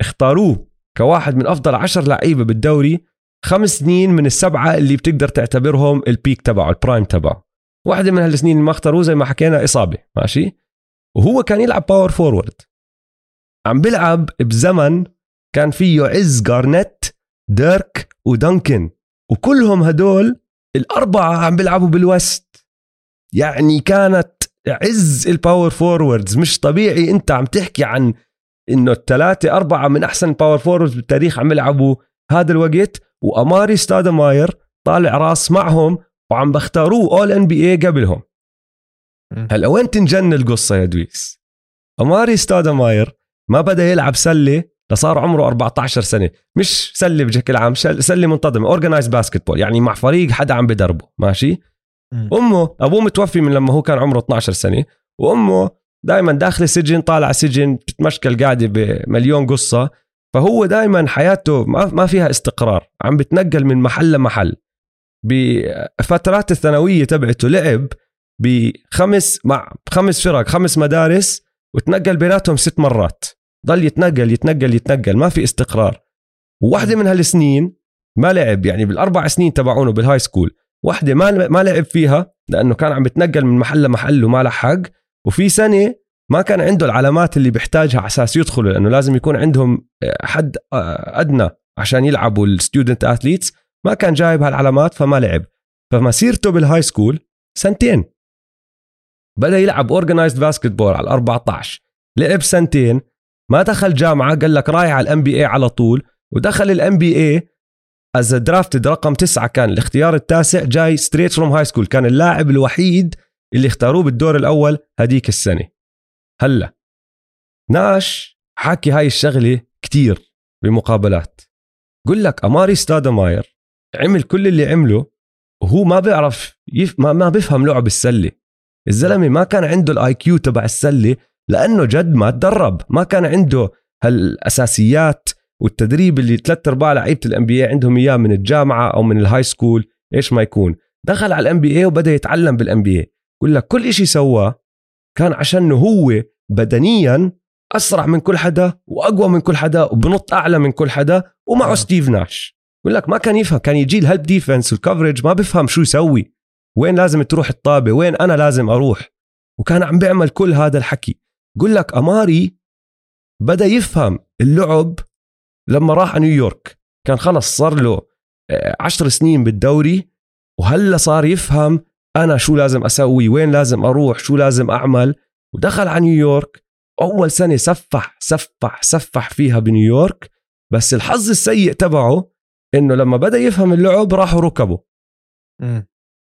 B: اختاروه كواحد من أفضل عشر لعيبة بالدوري خمس سنين من السبعة اللي بتقدر تعتبرهم ال peak تبعه ال prime تبعه. واحدة من هالسنين اللي ما اختاروه زي ما حكينا إصابة ماشي؟ وهو كان يلعب power forward عم بيلعب بزمن كان فيه عز جارنيت ديرك ودنكن وكلهم هدول الأربعة عم بيلعبوا بال West. يعني كانت عز ال power forwards مش طبيعي أنت عم تحكي عن إنه الثلاثة أربعة من أحسن ال power forwards بالتاريخ عم يلعبوا هذا الوقت وأماري ستادماير طالع راس معهم وعم بختاروه All NBA قبلهم. هلا وين تنجن القصة يا دويس؟ أماري ستادماير ما بدأ يلعب سلة لصار عمره 14 سنة. مش سله بشكل عام سله منتظمه organized basketball يعني مع فريق حدا عم بدربه ماشي. أمه أبوه متوفي من لما هو كان عمره 12 سنة وأمه دائما داخل سجن طالع سجن بتتمشكل قاعدة بمليون قصة فهو دائما حياته ما ما فيها استقرار عم بتنقل من محل لمحل. بفترات الثانوية تبعته لعب بخمس مع خمس فرق خمس مدارس وتنقل بيناتهم ست مرات. ضل يتنقل يتنقل يتنقل ما في استقرار. وواحدة من هالسنين ما لعب يعني بالأربع سنين تبعونه بال high school واحدة ما ما لعب فيها لأنه كان عم بتنقل من محل لمحل وما لحق. وفي سنة ما كان عنده العلامات اللي بيحتاجها على أساس يدخلوا لأنه لازم يكون عندهم حد أدنى عشان يلعبوا ال student athletes ما كان جايب هالعلامات فما لعب. فمسيرته بال high school سنتين. بدأ يلعب organized basketball على 14 لعب سنتين. ما دخل جامعة قال لك رايح على ال NBA على طول ودخل ال NBA as drafted رقم تسعة. كان الاختيار التاسع جاي straight from high school كان اللاعب الوحيد اللي اختاروه بالدور الأول هديك السنة. هلأ ناش حكي هاي الشغلة كتير بمقابلات. قل لك أماري ستادماير عمل كل اللي عمله وهو ما بيعرف يف... ما, ما بيفهم لعب السلة. الزلمة ما كان عنده ال IQ تبع السلة لأنه جد ما تدرب ما كان عنده هالأساسيات والتدريب اللي ثلاث أرباع لعيبة ال NB عندهم إياه من الجامعة أو من ال high school إيش ما يكون. دخل على ال NB وبدأ يتعلم بال NB بقول لك كل شيء سواه كان عشان هو بدنيا أسرع من كل حدا وأقوى من كل حدا وبنط أعلى من كل حدا ومعه
A: آه.
B: ستيف ناش. بقول لك ما كان يفهم كان يجي ال help defense وال coverage ما بفهم شو يسوي. وين لازم تروح الطابة؟ وين أنا لازم أروح؟ وكان عم بيعمل كل هذا الحكي. قل لك أماري بدأ يفهم اللعب لما راح على نيويورك. كان خلص صار له آه، عشر سنين بالدوري وهلا صار يفهم أنا شو لازم أسوي وين لازم أروح شو لازم أعمل. ودخل على نيويورك. أول سنة سفح سفح سفح فيها بنيويورك. بس الحظ السيء تبعه إنه لما بدأ يفهم اللعب راحوا ركبه.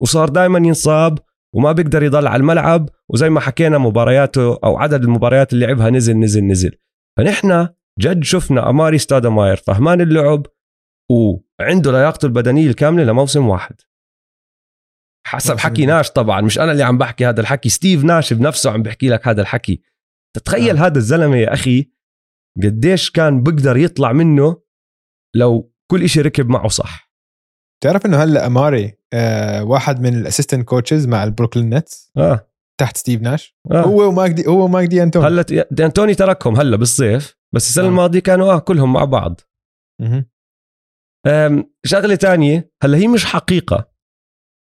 B: وصار دائما ينصاب وما بيقدر يضل على الملعب وزي ما حكينا مبارياته أو عدد المباريات اللي لعبها نزل نزل نزل فنحن جد شفنا أماري ستادماير فهمان اللعب وعنده لياقته البدنية الكاملة لموسم واحد حسب حكي. ناش طبعا مش أنا اللي عم بحكي هذا الحكي ستيف ناش بنفسه عم بحكي لك هذا الحكي تتخيل
A: آه.
B: هذا الزلمة يا أخي قديش كان بقدر يطلع منه لو كل إشي ركب معه صح
A: تعرف إنه هلأ اماري آه واحد من ال assistant coaches مع البروكلين نتس؟
B: آه,
A: تحت ستيف ناش؟
B: آه.
A: هو ومايك دي هو ومايك دي انتوني
B: هلأ دي أنتوني تركهم هلأ بالصيف بس السنة
A: آه.
B: الماضية كانوا آه كلهم مع بعض. أم، شغلة تانية هلأ هي مش حقيقة.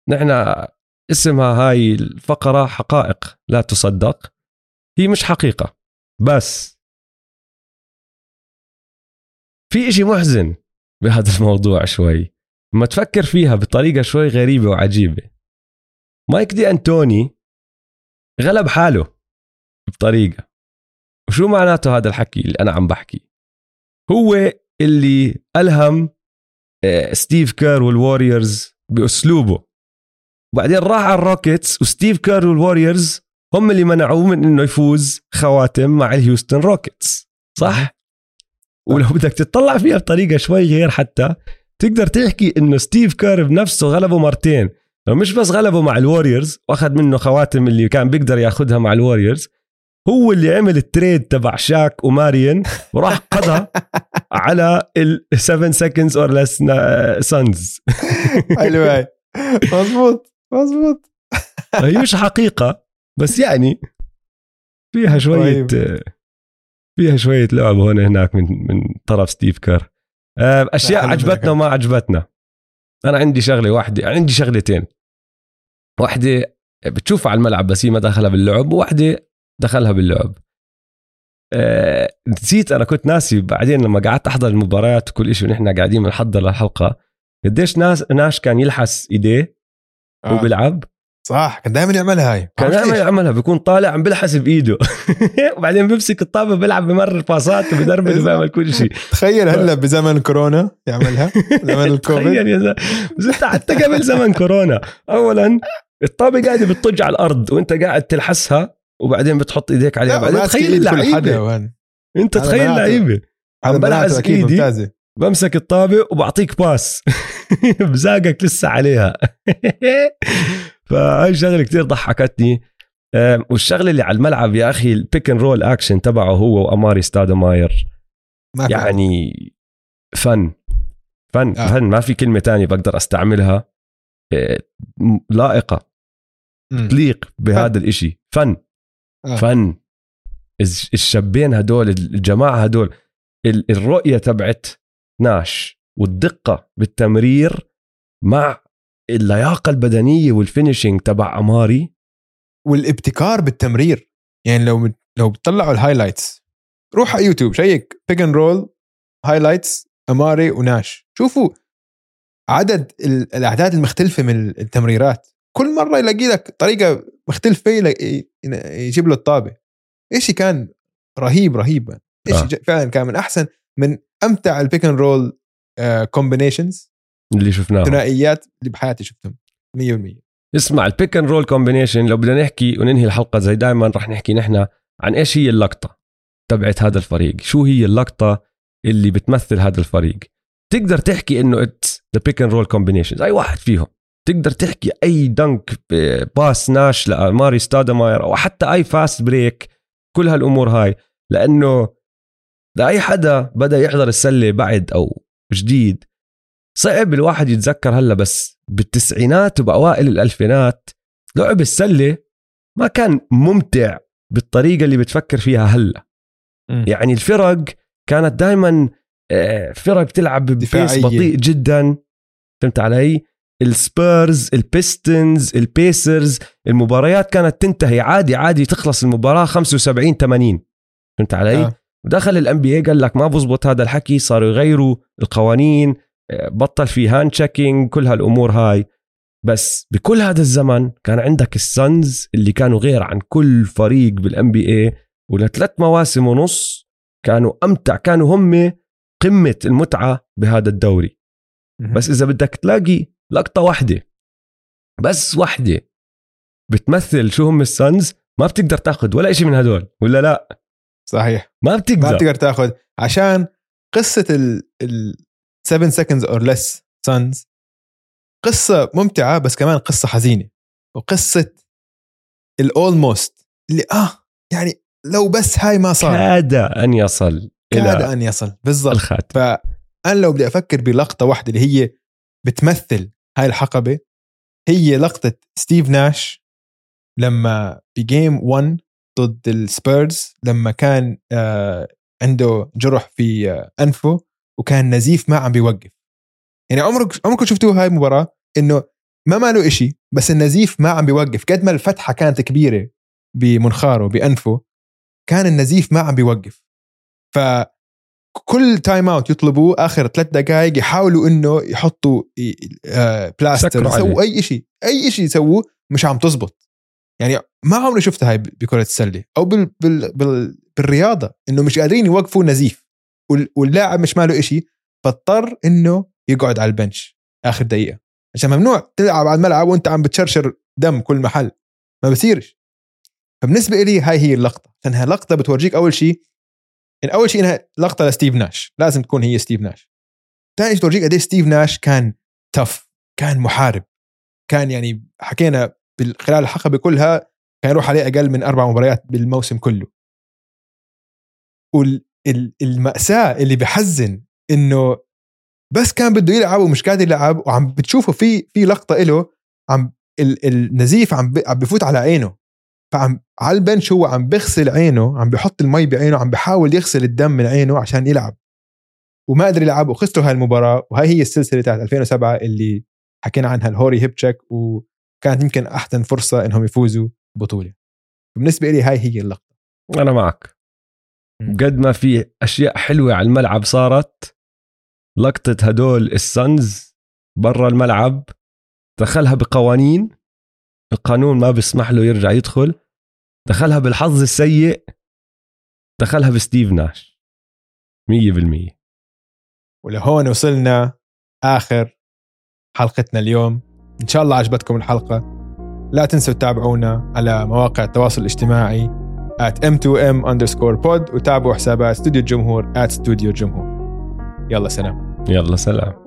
B: نحن اسمها هاي الفقرة حقائق لا تصدق. هي مش حقيقة بس في إشي محزن بهذا الموضوع شوي. لما تفكر فيها بطريقة شوي غريبة وعجيبة. مايك دي أنتوني غلب حاله بطريقة. وشو معناته هذا الحكي اللي أنا عم بحكي؟ هو اللي ألهم آه، ستيف كير والوريورز بأسلوبه. وبعدين راح على الروكيتس وستيف كير والوريورز هم اللي منعوه من إنه يفوز خواتم مع الهيوستن روكيتس. صح؟ ولو بدك تطلع فيها بطريقة شوي غير حتى تقدر تحكي إنه ستيف كير بنفسه غلبه مرتين. لو مش بس غلبه مع الوريورز وأخذ منه خواتم اللي كان بيقدر ياخذها مع الوريورز هو اللي عمل ال trade تبع شاك وماريون وراح قضى على ال 7 seconds or less
A: Suns هاي مزبوط مزبوط
B: هي مش حقيقة بس يعني فيها شوية
A: طيب.
B: فيها شوية لعب هون هناك من من طرف ستيف كير آه، أشياء
A: حلو
B: عجبتنا. وما عجبتنا أنا عندي شغلة واحدة عندي شغلتين واحدة بتشوفها على الملعب بس هي ما دخلها باللعب وواحدة دخلها باللعب آه، نسيت أنا كنت ناسي بعدين لما قعدت أحضر المباريات وكل شيء ونحن قاعدين بنحضر للحلقه قديش ناس ناش كان يلحس إيديه
A: آه.
B: بيلعب
A: صح كان دائما يعملها هاي.
B: كان دائما. يعملها بيكون طالع عم بلحس بإيده. [LAUGHS] وبعدين بيمسك الطابة بيلعب بمرر باصات وبدربل وبيعمل كل شيء.
A: تخيل هلا بزمن كورونا يعملها زمن [LAUGHS] الكوفيد.
B: تخيل يا زلمة. حتى قبل زمن كورونا اولا الطابة قاعدة بتطج على الأرض وأنت قاعد تلحسها وبعدين بتحط إيديك عليها. بعدين تخيل اللعيبة.
A: أنت
B: تخيل.
A: لعيبة.
B: عم أكيد
A: إيدي
B: بمسك الطابة وبعطيك pass. [LAUGHS] بزاقك لسه عليها. فهاي شغلة كتير ضحكتني. والشغلة اللي على الملعب يا أخي ال pick and roll action تبعه هو وأماري ستادماير. يعني فن. فن
A: آه.
B: فن. ما في كلمة تانية بقدر أستعملها. م-
A: لائقة.
B: تليق بهذا الإشي. فن.
A: آه.
B: فن. الشابين هدول الجماعة هدول ال- الرؤية تبعت ناش والدقة بالتمرير مع اللياقة البدنية وال finishing تبع أماري.
A: والابتكار بالتمرير. يعني لو لو بتطلعوا ال highlights روح على يوتيوب check pick and roll highlights أماري وناش. شوفوا عدد ال- الأعداد المختلفة من التمريرات. كل مرة يلاقي لك طريقة مختلفة يجيب له الطابة. إيشي كان رهيب رهيب. إيشي
B: آه.
A: فعلا كان من أحسن من أمتع ال pick and roll combinations
B: اللي شفناه
A: ثنائيات اللي بحياتي شفتهم. 100%
B: اسمع ال pick and roll combination لو بدنا نحكي وننهي الحلقة زي دائما رح نحكي نحن عن إيش هي اللقطة تبعت هذا الفريق. شو هي اللقطة اللي بتمثل هذا الفريق؟ تقدر تحكي إنه it's the pick and roll combinations أي واحد فيهم. تقدر تحكي أي dunk pass ناش لماري ستادماير أو حتى أي fast break كل هالأمور هاي. لأنه لأي حدا بدأ يحضر السلة بعد أو جديد صعب الواحد يتذكر هلا بس بالتسعينات وبأوائل الألفينات لعب السلة ما كان ممتع بالطريقة اللي بتفكر فيها هلا
A: مم.
B: يعني الفرق كانت دائما فرق بتلعب ب pace
A: دفاعية.
B: بطيء جدا فهمت علي ال Spurs ال Pistons ال Pacers المباريات كانت تنتهي عادي عادي تخلص المباراة 75 80 فهمت علي
A: آه.
B: ودخل ال NBA قال لك ما بزبط هذا الحكي صاروا يغيروا القوانين آه، بطل في hand checking كل هالأمور هاي. بس بكل هذا الزمن كان عندك ال Suns اللي كانوا غير عن كل فريق بال NBA ولثلاث مواسم ونص كانوا أمتع كانوا هم قمة المتعة بهذا الدوري. بس إذا بدك تلاقي لقطة واحدة بس واحدة بتمثل شو هم السنز ما بتقدر تاخذ ولا شيء من هدول ولا لا؟
A: صحيح.
B: ما
A: ما
B: بتقدر
A: بتقدر تاخذ عشان قصة ال ال 7 seconds or less suns قصة ممتعة بس كمان قصة حزينة. وقصة ال almost اللي آه يعني لو بس هاي ما صار.
B: كاد أن يصل
A: كاد أن يصل بالضبط.
B: الخاتم.
A: فأنا لو بدي أفكر بلقطة واحدة اللي هي بتمثل هاي الحقبة هي لقطة ستيف ناش لما ب game 1 ضد السبيرز لما كان آه عنده جرح في آه أنفه. وكان نزيف ما عم بيوقف. يعني عمرك عمركم شفتوها هاي المباراة؟ إنه ما ماله إشي بس النزيف ما عم بيوقف. قد ما الفتحة كانت كبيرة بمنخاره بأنفه كان النزيف ما عم بيوقف. ف كل time out يطلبوه آخر ثلاث دقائق يحاولوا إنه يحطوا آه، بلاستر
B: عليه.
A: يسووا أي شيء أي شيء يسووه مش عم تزبط. يعني ما عمري شفتها هاي بكرة السله أو بال بال بال بالرياضة إنه مش قادرين يوقفوا نزيف. واللاعب مش ماله إشي فاضطر إنه يقعد على ال bench آخر دقيقة. عشان ممنوع تلعب على الملعب وأنت عم بتشرشر دم كل محل. ما بصيرش. فبالنسبة لي هاي هي اللقطة. لانها لقطه بتورجيك أول شيء يعني أول شيء إنها لقطة لستيف ناش. لازم تكون هي ستيف ناش. ثاني شيء تورجيك قديش ستيف ناش كان tough كان محارب. كان يعني حكينا خلال الحقبه كلها كان يروح عليه أقل من أربع مباريات بالموسم كله. والمأساة اللي بحزن إنه بس كان بده يلعب ومش قادر يلعب وعم بتشوفه في في لقطة له عم ال- النزيف عم عم بفوت على عينه. فعم على البنش هو عم بغسل عينه عم بحط المي بعينه عم بحاول يغسل الدم من عينه عشان يلعب. وما قدر يلعب وخسروا هاي المباراه وهي هي السلسلة تاعت 2007 اللي حكينا عنها الهوري هيب تشيك وكانت يمكن أحسن فرصة إنهم يفوزوا بطولة. بالنسبة لي هاي هي اللقطة.
B: أنا معك. قد ما في أشياء حلوة على الملعب صارت لقطة هدول السنز برا الملعب دخلها بقوانين القانون ما بيسمح له يرجع يدخل دخلها بالحظ السيء دخلها بستيف ناش. مية بالمية.
A: ولهون وصلنا آخر حلقتنا اليوم. إن شاء الله عجبتكم الحلقة. لا تنسوا تتابعونا على مواقع التواصل الاجتماعي. At m2m underscore pod وتابعوا حسابات استوديو الجمهور at studio الجمهور يلا سلام.
B: يلا سلام.